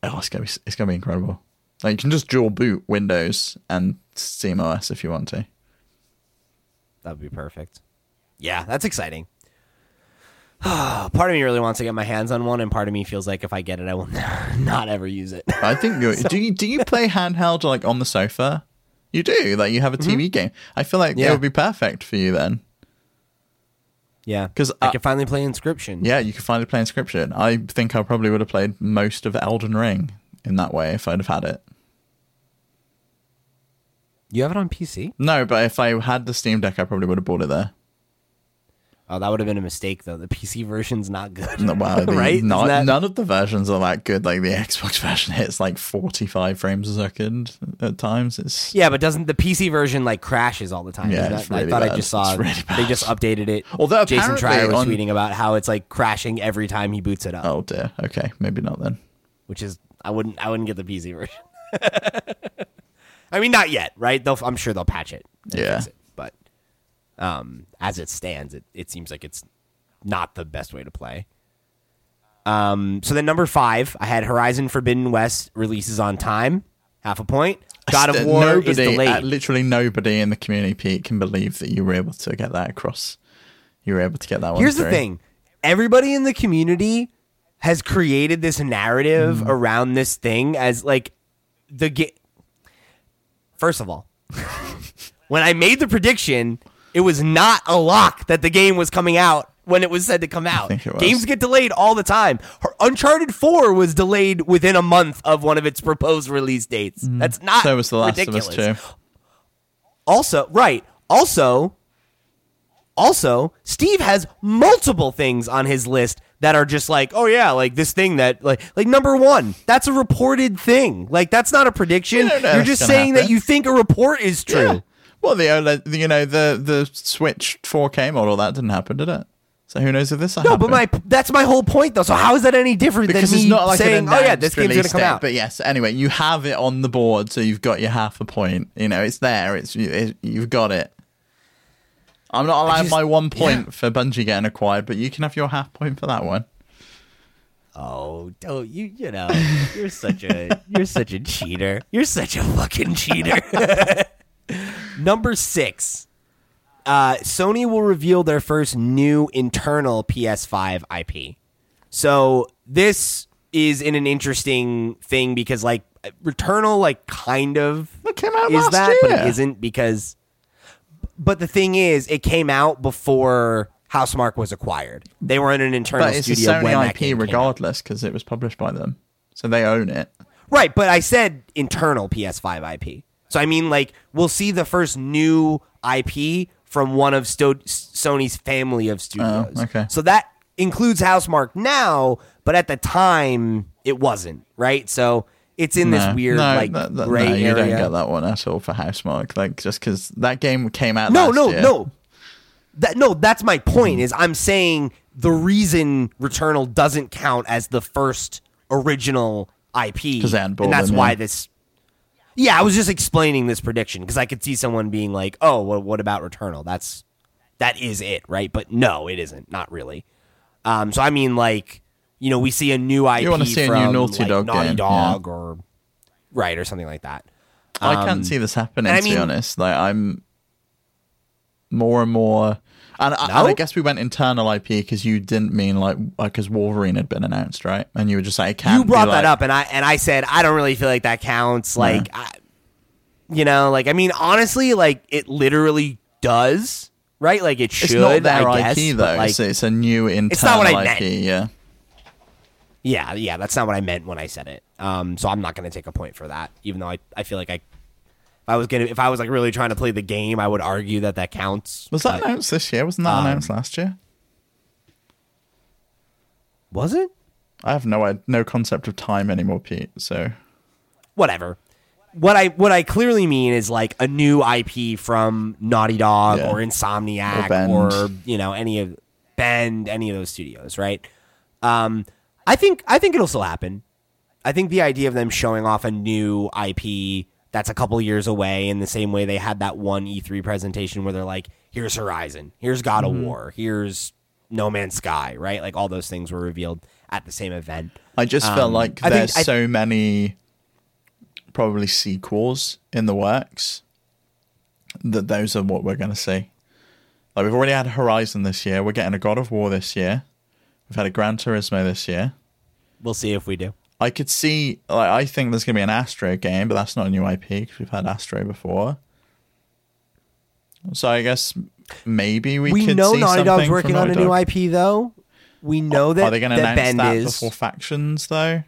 Oh, it's gonna be it's gonna be incredible. Like you can just dual boot Windows and SteamOS if you want to. That would be perfect. Yeah, that's exciting. [SIGHS] part of me really wants to get my hands on one, and part of me feels like if I get it, I will [LAUGHS] not ever use it. I think you [LAUGHS] do. You do you play handheld like on the sofa? You do. Like you have a TV game. I feel like it Mm-hmm. Would be perfect for you then. Yeah, because I uh, can finally play Inscryption. Yeah, you could finally play Inscryption. I think I probably would have played most of Elden Ring in that way if I'd have had it. You have it on PC? No, but if I had the Steam Deck, I probably would have bought it there. Oh, that would have been a mistake though. The PC version's not good. No, Wow, [LAUGHS] the, right? not- that- none of the versions are that good. Like the [LAUGHS] Xbox version hits like 45 frames a second at times. It's Yeah, but doesn't the PC version like crashes all the time? Yeah, it's that- really I thought bad. I just saw It's really they just updated it. Although Jason apparently Schreier was on- tweeting about how it's like crashing every time he boots it up, oh dear. Okay, maybe not then. which is I wouldn't I wouldn't get the PC version. [LAUGHS] I mean, not yet, right? They'll I'm sure they'll patch it. Yeah. it, but um, as it stands, it, it seems like it's not the best way to play. Um, so then number five, I had Horizon Forbidden West releases on time, half a point. God of War nobody, is delayed. uh, literally nobody in the community Pete, can believe that you were able to get that across. You were able to get that one. Here's the thing everybody in the community has created this narrative Mm. around this thing as like the game. First of all, [LAUGHS] when I made the prediction, it was not a lock that the game was coming out when it was said to come out. think it was. Games get delayed all the time. Uncharted 4 was delayed within a month of one of its proposed release dates. That's not Mm. So was The Last ridiculous. of Us too. Also, right. Also, also, Steve has multiple things on his list that are just like, oh yeah, like this thing that like like number one, that's a reported thing. Like that's not a prediction. You You're just saying that you think a report is true. Yeah. Well, the uh, OLED, you know, the the Switch 4K model that didn't happen, did it? So who knows if this will No, happen? but my that's my whole point though. So how is that any different because than it's me not like saying, oh yeah, this game's gonna release come date. out? But yes, anyway, you have it on the board, so you've got your half a point. You know, it's there. It's it, you've got it. I'm not allowed just- my one point for Bungie getting acquired, but you can have your half point for that one. Oh, don't you? You know, you're such a you're such a cheater. You're such a fucking cheater. [LAUGHS] Number six, uh, Sony will reveal their first new internal PS5 IP. So this is in an interesting thing because like Returnal, like kind of It came out is last that, but it year. isn't because. But the thing is, it came out before Housemarque was acquired. They were in an internal But it's studio when Sony IP regardless because it was published by them, so they own it. Right, but I said internal PS5 IP. So I mean, like, we'll see the first new IP from one of Sto- Sony's family of oh, studios. Oh, okay. So that includes Housemarque now, but at the time it wasn't. Right. So it's in this weird no, like that- that- gray no, you area. don't get that one at all for Housemarque. Like just because that game came out. No, no, year. no. That no, that's my point. Is I'm saying the reason Returnal doesn't count as the first original IP, 'Cause they hadn't bought and that's why yeah. this. Yeah, I was just explaining this prediction because I could see someone being like, "Oh, well, what about Returnal? That's that is it, right?" But no, it isn't. Not really. Um, so I mean, like, you know, we see a new IP. wanna see a new from, Naughty like, Dog Naughty game, Dog, or right, or something like that. I Um, can't see this happening. I to be mean- honest, like I'm more and more, and, I- and I guess we went internal IP because you didn't mean like because Wolverine had been announced, right? And you were just like, it can't you brought that like- up and i and i said i don't really feel like that counts like I, you know like i mean honestly like it literally does right like it should It's not their I guess, IP but, though. like, it's, it's a new internal not what I IP. meant. Yeah. Yeah yeah that's not what i meant when i said it um so i'm not going to take a point for that even though i, I feel like i if i was gonna if i was like really trying to play the game i would argue that that counts Was that but- announced this year? Wasn't that Um, announced last year? was it I have no no concept of time anymore, Pete. So whatever. What I what I clearly mean is like a new IP from Naughty Dog Yeah. or Insomniac Or or, you know any of Bend any of those studios, right? Um, I think I think it'll still happen. I think the idea of them showing off a new IP that's a couple years away in the same way they had that one E3 presentation where they're like, here's Horizon, here's God Mm-hmm. of War, here's No Man's Sky, right? Like all those things were revealed at the same event. I just feel Um, like I there's I- so many probably sequels in the works that those are what we're going to see. Like we've already had Horizon this year. We're getting a God of War this year. We've had a Gran Turismo this year. We'll see if we do. I could see. Like I think there's going to be an Astro game, but that's not a new IP because we've had Astro before. So I guess maybe we, we could know see Naughty Dog's working on a new Dog. IP though. We know that Are they going to announce Bend that is before Factions though?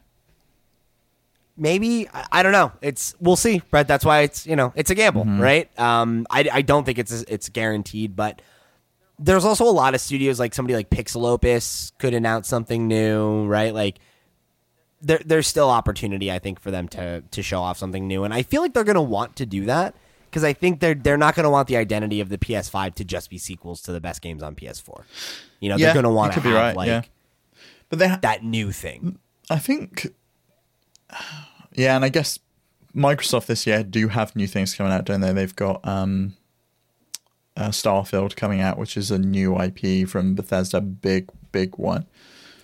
maybe I, don't know. It's we'll see, but that's why it's you know it's a gamble, Mm-hmm. right? Um, I, I don't think it's it's guaranteed, but there's also a lot of studios like somebody like Pixelopus could announce something new, right? Like there there's still opportunity I think for them to to show off something new, and I feel like they're gonna want to do that because I think they're they're not gonna want the identity of the PS5 to just be sequels to the best games on PS4. You know, Yeah, they're gonna want to be have right, like yeah. But they ha- that new thing. I think, yeah, and I guess Microsoft this year do have new things coming out, don't they? They've got um, uh, Starfield coming out, which is a new IP from Bethesda, big, big one.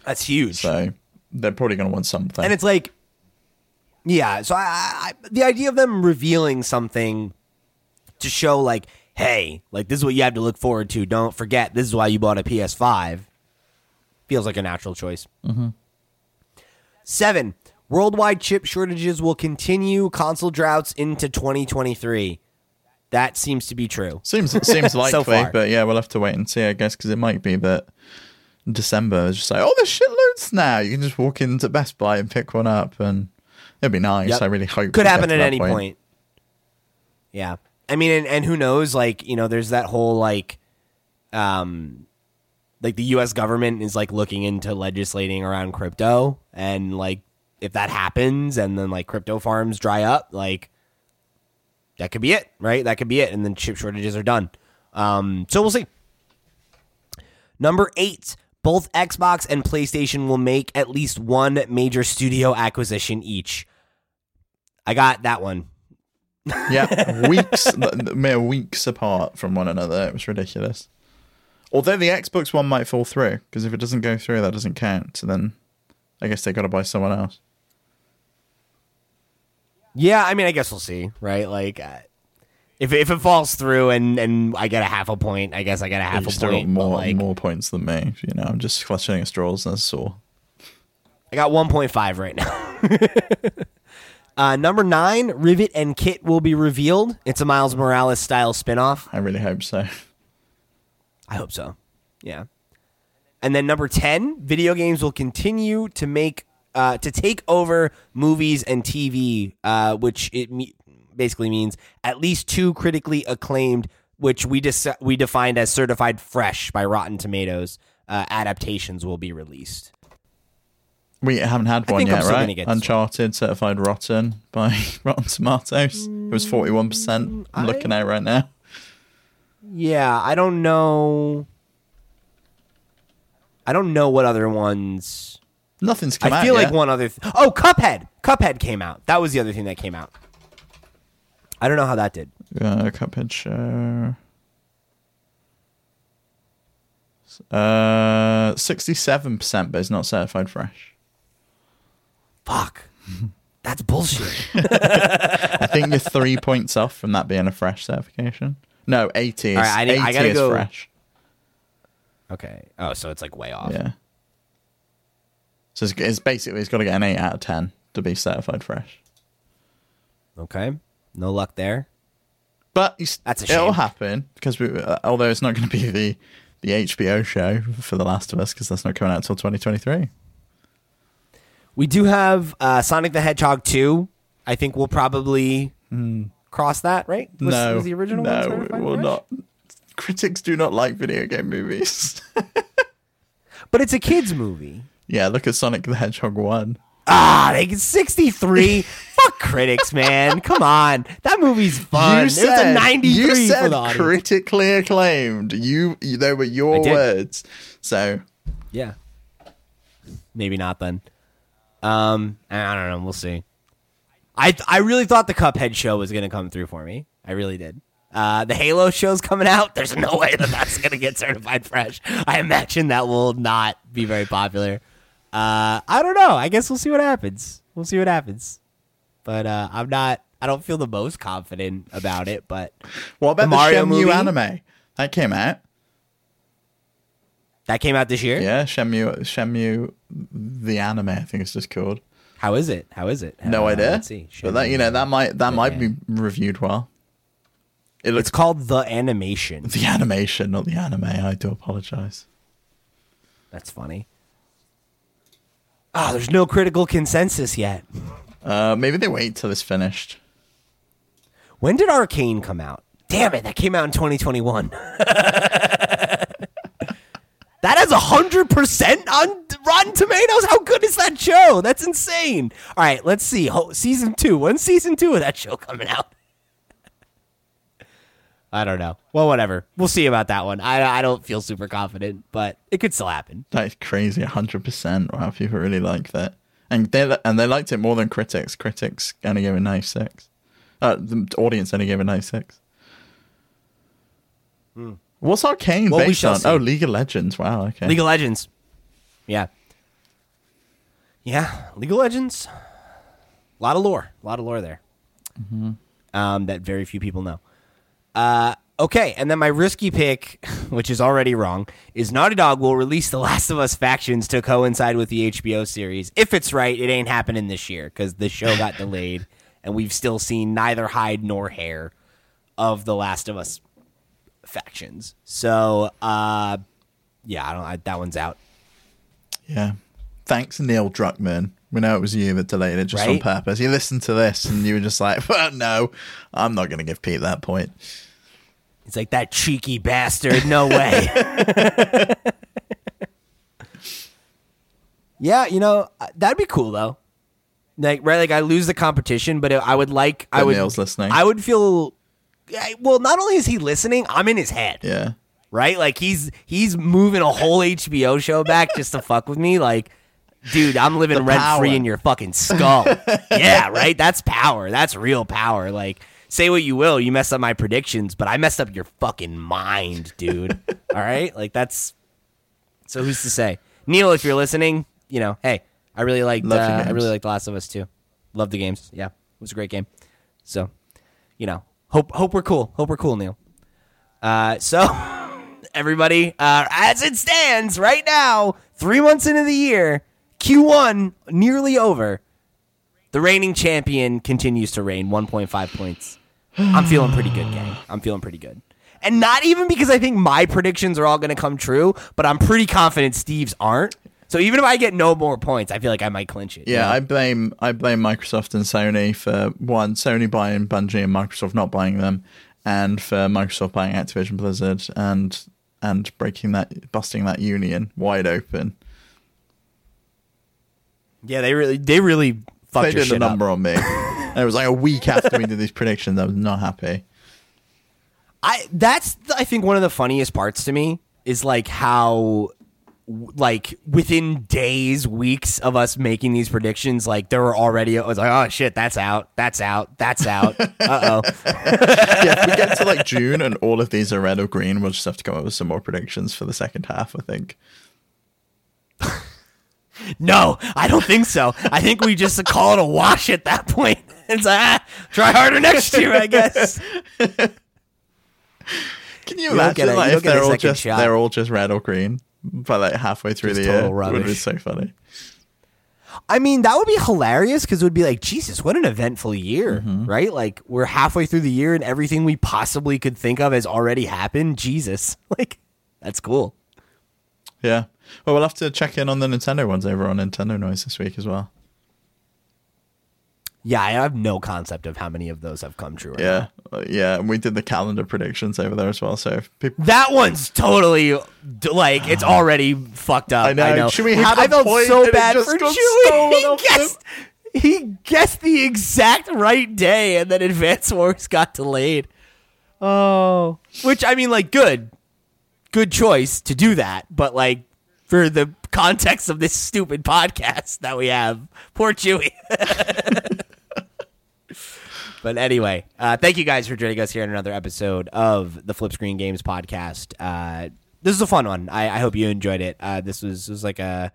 That's huge. So they're probably going to want something. and it's like yeah so I, I the idea of them revealing something to show like hey like this is what you have to look forward to don't forget this is why you bought a ps5 feels like a natural choice mm-hmm. seven worldwide chip shortages will continue console droughts into 2023 that seems to be true seems [LAUGHS] seems likely, far. but yeah, we'll have to wait and see, I guess, because it might be that December is just like, oh, there's shitloads now. You can just walk into Best Buy and pick one up, and it'd be nice. Yep. I really hope could happen at any point. Yeah, I mean, and, and who knows? Like, you know, there's that whole like, um, like the U.S. government is like looking into legislating around crypto, and like if that happens, and then like crypto farms dry up, like that could be it, right? That could be it, and then chip shortages are done. Um, so we'll see. Number eight, both Xbox and PlayStation will make at least one major studio acquisition each. I got that one. Yeah, [LAUGHS] weeks, mere weeks apart from one another. It was ridiculous. Although the Xbox one might fall through, because if it doesn't go through, that doesn't count. So then I guess they got to buy someone else. Yeah, I mean, I guess we'll see, right? Like, uh, if if it falls through and and I get a half a point, I guess I get a half you a point. more like, more points than me. You know, I'm just clutching at straws. That's all. I got 1.5 right now. [LAUGHS] uh, number nine, Rivet and Kit will be revealed. It's a Miles Morales style spinoff. I really hope so. I hope so. Yeah. And then number 10, video games will continue to make uh, to take over movies and TV, uh, which it me- basically means at least two critically acclaimed, which we dis- we defined as certified fresh by Rotten Tomatoes, uh, adaptations will be released. We haven't had I one yet, right? Uncharted certified rotten by [LAUGHS] Rotten Tomatoes. It was 41%. I'm looking at right now. Yeah, I don't know. I don't know what other ones. Nothing's come out I feel like one other. Th- oh, Cuphead. Cuphead came out. That was the other thing that came out. I don't know how that did. Uh, Cuphead show. Uh, sixty-seven percent, but it's not certified fresh. Fuck. [LAUGHS] That's bullshit. [LAUGHS] I think you're three points off from that being a fresh certification. No, eighty. Is, All right, I need- I gotta is go- fresh. okay. Oh, so it's like way off. Yeah. So it's, it's basically it's got to get an eight out of ten to be certified fresh. Okay. No luck there. But That's a it'll happen because we, uh, although it's not going to be the the HBO show for The Last of Us because that's not coming out until 2023. We do have uh, Sonic the Hedgehog 2. I think we'll probably cross that, right? Was, no, was the original one no, will fresh? not. Critics do not like video game movies. [LAUGHS] But it's a kids movie. Yeah, look at Sonic the Hedgehog one. Ah, they get 63. [LAUGHS] Fuck critics, man. Come on. That movie's fun. you It was said a 93 you for said the audience. critically acclaimed. You, you, they were your words. So yeah. Maybe not then. Um, I don't know. We'll see. I I really thought the Cuphead show was going to come through for me. I really did. Uh, the Halo show's coming out. There's no way that that's going to get certified fresh. I imagine that will not be very popular. Uh, I don't know. I guess we'll see what happens. We'll see what happens. But uh, I'm not. I don't feel the most confident about it. But what about The the, Mario Shenmue movie? anime that came out? that came out this year. Yeah, Shenmue, Shenmue, the anime. I think it's just called. How is it? How is it? No Uh, idea. Let's see. But that you know that might that might be reviewed well. It looks It's called the animation. [LAUGHS] the animation, not the anime. I do apologize. That's funny. Ah, there's no critical consensus yet. Uh, maybe they wait till it's finished. When did Arcane come out? Damn it, that came out in 2021. [LAUGHS] that has 100% on Rotten Tomatoes. How good is that show? That's insane. All right, let's see. Ho- season two. When's season two of that show coming out? I don't know. Well, whatever. We'll see about that one. I, I don't feel super confident, but it could still happen. That is crazy, hundred percent. Wow, people really like that, and they and they liked it more than critics. Critics only gave it ninety six. Uh, the audience only gave it ninety six. What's Arcane Hmm. Well, based on? see. Oh, League of Legends. Wow. Okay. League of Legends. Yeah. Yeah, League of Legends. A lot of lore. A lot of lore there. Um, that very few people know. Uh, okay, and then my risky pick, [LAUGHS] which is already wrong, is Naughty Dog will release The Last of Us factions to coincide with the HBO series. If it's right, it ain't happening this year because the show got [LAUGHS] delayed, and we've still seen neither hide nor hair of The Last of Us factions. So, uh, yeah, I don't. I, that one's out. Yeah. Thanks, Neil Druckmann. We know it was you that delayed it just on purpose. You listened to this and you were just like, [LAUGHS] well, no, I'm not going to give Pete that point. It's like that cheeky bastard. No way. [LAUGHS] yeah, you know uh, that'd be cool though. Like right, like I lose the competition, but I would like. I would. Neil's listening. I would feel. Well, not only is he listening, I'm in his head. Yeah. Right, like he's he's moving a whole HBO show back just to fuck with me. Like, dude, I'm living rent free in your fucking skull. [LAUGHS] yeah, right. That's power. That's real power. Like, say what you will, you messed up my predictions, but I messed up your fucking mind, dude. [LAUGHS] All right, like that's. So who's to say, Neil? If you're listening, you know, hey, I really liked. Love Uh, I really liked The Last of Us too. Love the games. Yeah, it was a great game. So, you know, hope hope we're cool. Hope we're cool, Neil. Uh, so [LAUGHS] everybody, uh, as it stands right now, three months into the year, Q1 nearly over. The reigning champion continues to reign, 1.5 points. I'm feeling pretty good, gang. [SIGHS] I'm feeling pretty good. And not even because I think my predictions are all going to come true, but I'm pretty confident Steve's aren't. So even if I get no more points, I feel like I might clinch it. you Yeah, know? I blame I blame Microsoft and Sony for one Sony buying Bungie and Microsoft not buying them, and for Microsoft buying Activision Blizzard and and breaking that busting that union wide open. yeah, they really, they really fucked they did a shit up. number on me. [LAUGHS] and it was like a week after we did these predictions. I was not happy. I that's I think one of the funniest parts to me is like how like within days, weeks of us making these predictions, like there were already it was like, oh shit, that's out, that's out, that's out. uh oh. [LAUGHS] yeah, if we get to like June and all of these are red or green, we'll just have to come up with some more predictions for the second half. I think. No, I don't think so. I think we just call it a wash at that point. [LAUGHS] It's like, ah, try harder next year, I guess. [LAUGHS] Can you don't imagine a- like if don't get a they're all just shot. they're all just red or green, but like halfway through Just the total year, would be rubbish. so funny. I mean, that would be hilarious because it would be like, Jesus, what an eventful year, Mm-hmm. right? Like, we're halfway through the year and everything we possibly could think of has already happened. Jesus. [LAUGHS] Like, that's cool. Yeah. Well, we'll have to check in on the Nintendo ones over on Nintendo Noise this week as well. Yeah, I have no concept of how many of those have come true. Or Yeah, Uh, yeah. And we did the calendar predictions over there as well. So if people, That one's totally like it's [SIGHS] already fucked up. I know. I know. Chewie Which had I a felt point so bad for got Chewie. He off him. guessed, he guessed the exact right day, and then Advance Wars got delayed. Oh, which I mean, like, good, good choice to do that, but like for the context of this stupid podcast that we have, poor Chewie. [LAUGHS] But anyway, uh, thank you guys for joining us here in another episode of the FlipScreen Games podcast. Uh, this is a fun one. I, I hope you enjoyed it. Uh, this was was like a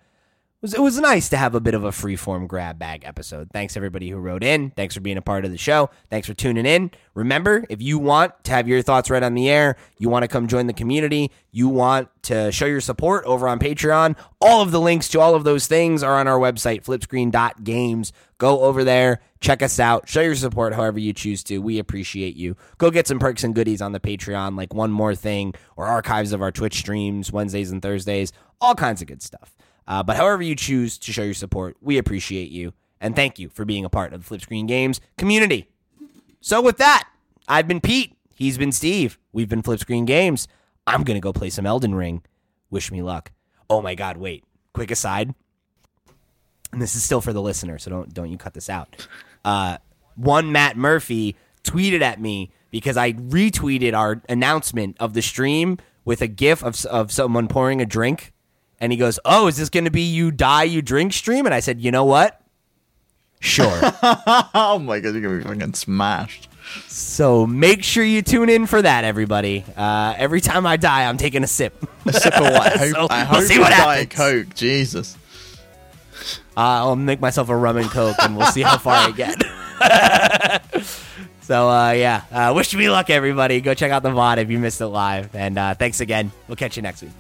was it was nice to have a bit of a free form grab bag episode. Thanks everybody who wrote in. Thanks for being a part of the show. Thanks for tuning in. Remember, if you want to have your thoughts read on the air, you want to come join the community, you want to show your support over on Patreon, all of the links to all of those things are on our website, flipscreen.games. Go over there, check us out, show your support however you choose to. We appreciate you. Go get some perks and goodies on the Patreon, like one more thing, or archives of our Twitch streams, Wednesdays and Thursdays, all kinds of good stuff. Uh, but however you choose to show your support, we appreciate you. And thank you for being a part of the FlipScreen Games community. So with that, I've been Pete. He's been Steve. We've been FlipScreen Games. I'm gonna go play some Elden Ring. Wish me luck. Oh my God! Wait. Quick aside. And this is still for the listener, so don't don't you cut this out. Uh, one Matt Murphy tweeted at me because I retweeted our announcement of the stream with a GIF of of someone pouring a drink, and he goes, "Oh, is this going to be you die you drink stream?" And I said, "You know what? Sure." [LAUGHS] oh my god, you're gonna be fucking smashed. So make sure you tune in for that, everybody. Uh, every time I die, I'm taking a sip. A sip of what? [LAUGHS] I hope, So, I we'll see what happens. Coke. Jesus. Uh, I'll make myself a rum and coke, and we'll see how far I get. [LAUGHS] so uh, yeah, uh, wish me luck, everybody. Go check out the VOD if you missed it live, and uh, thanks again. We'll catch you next week.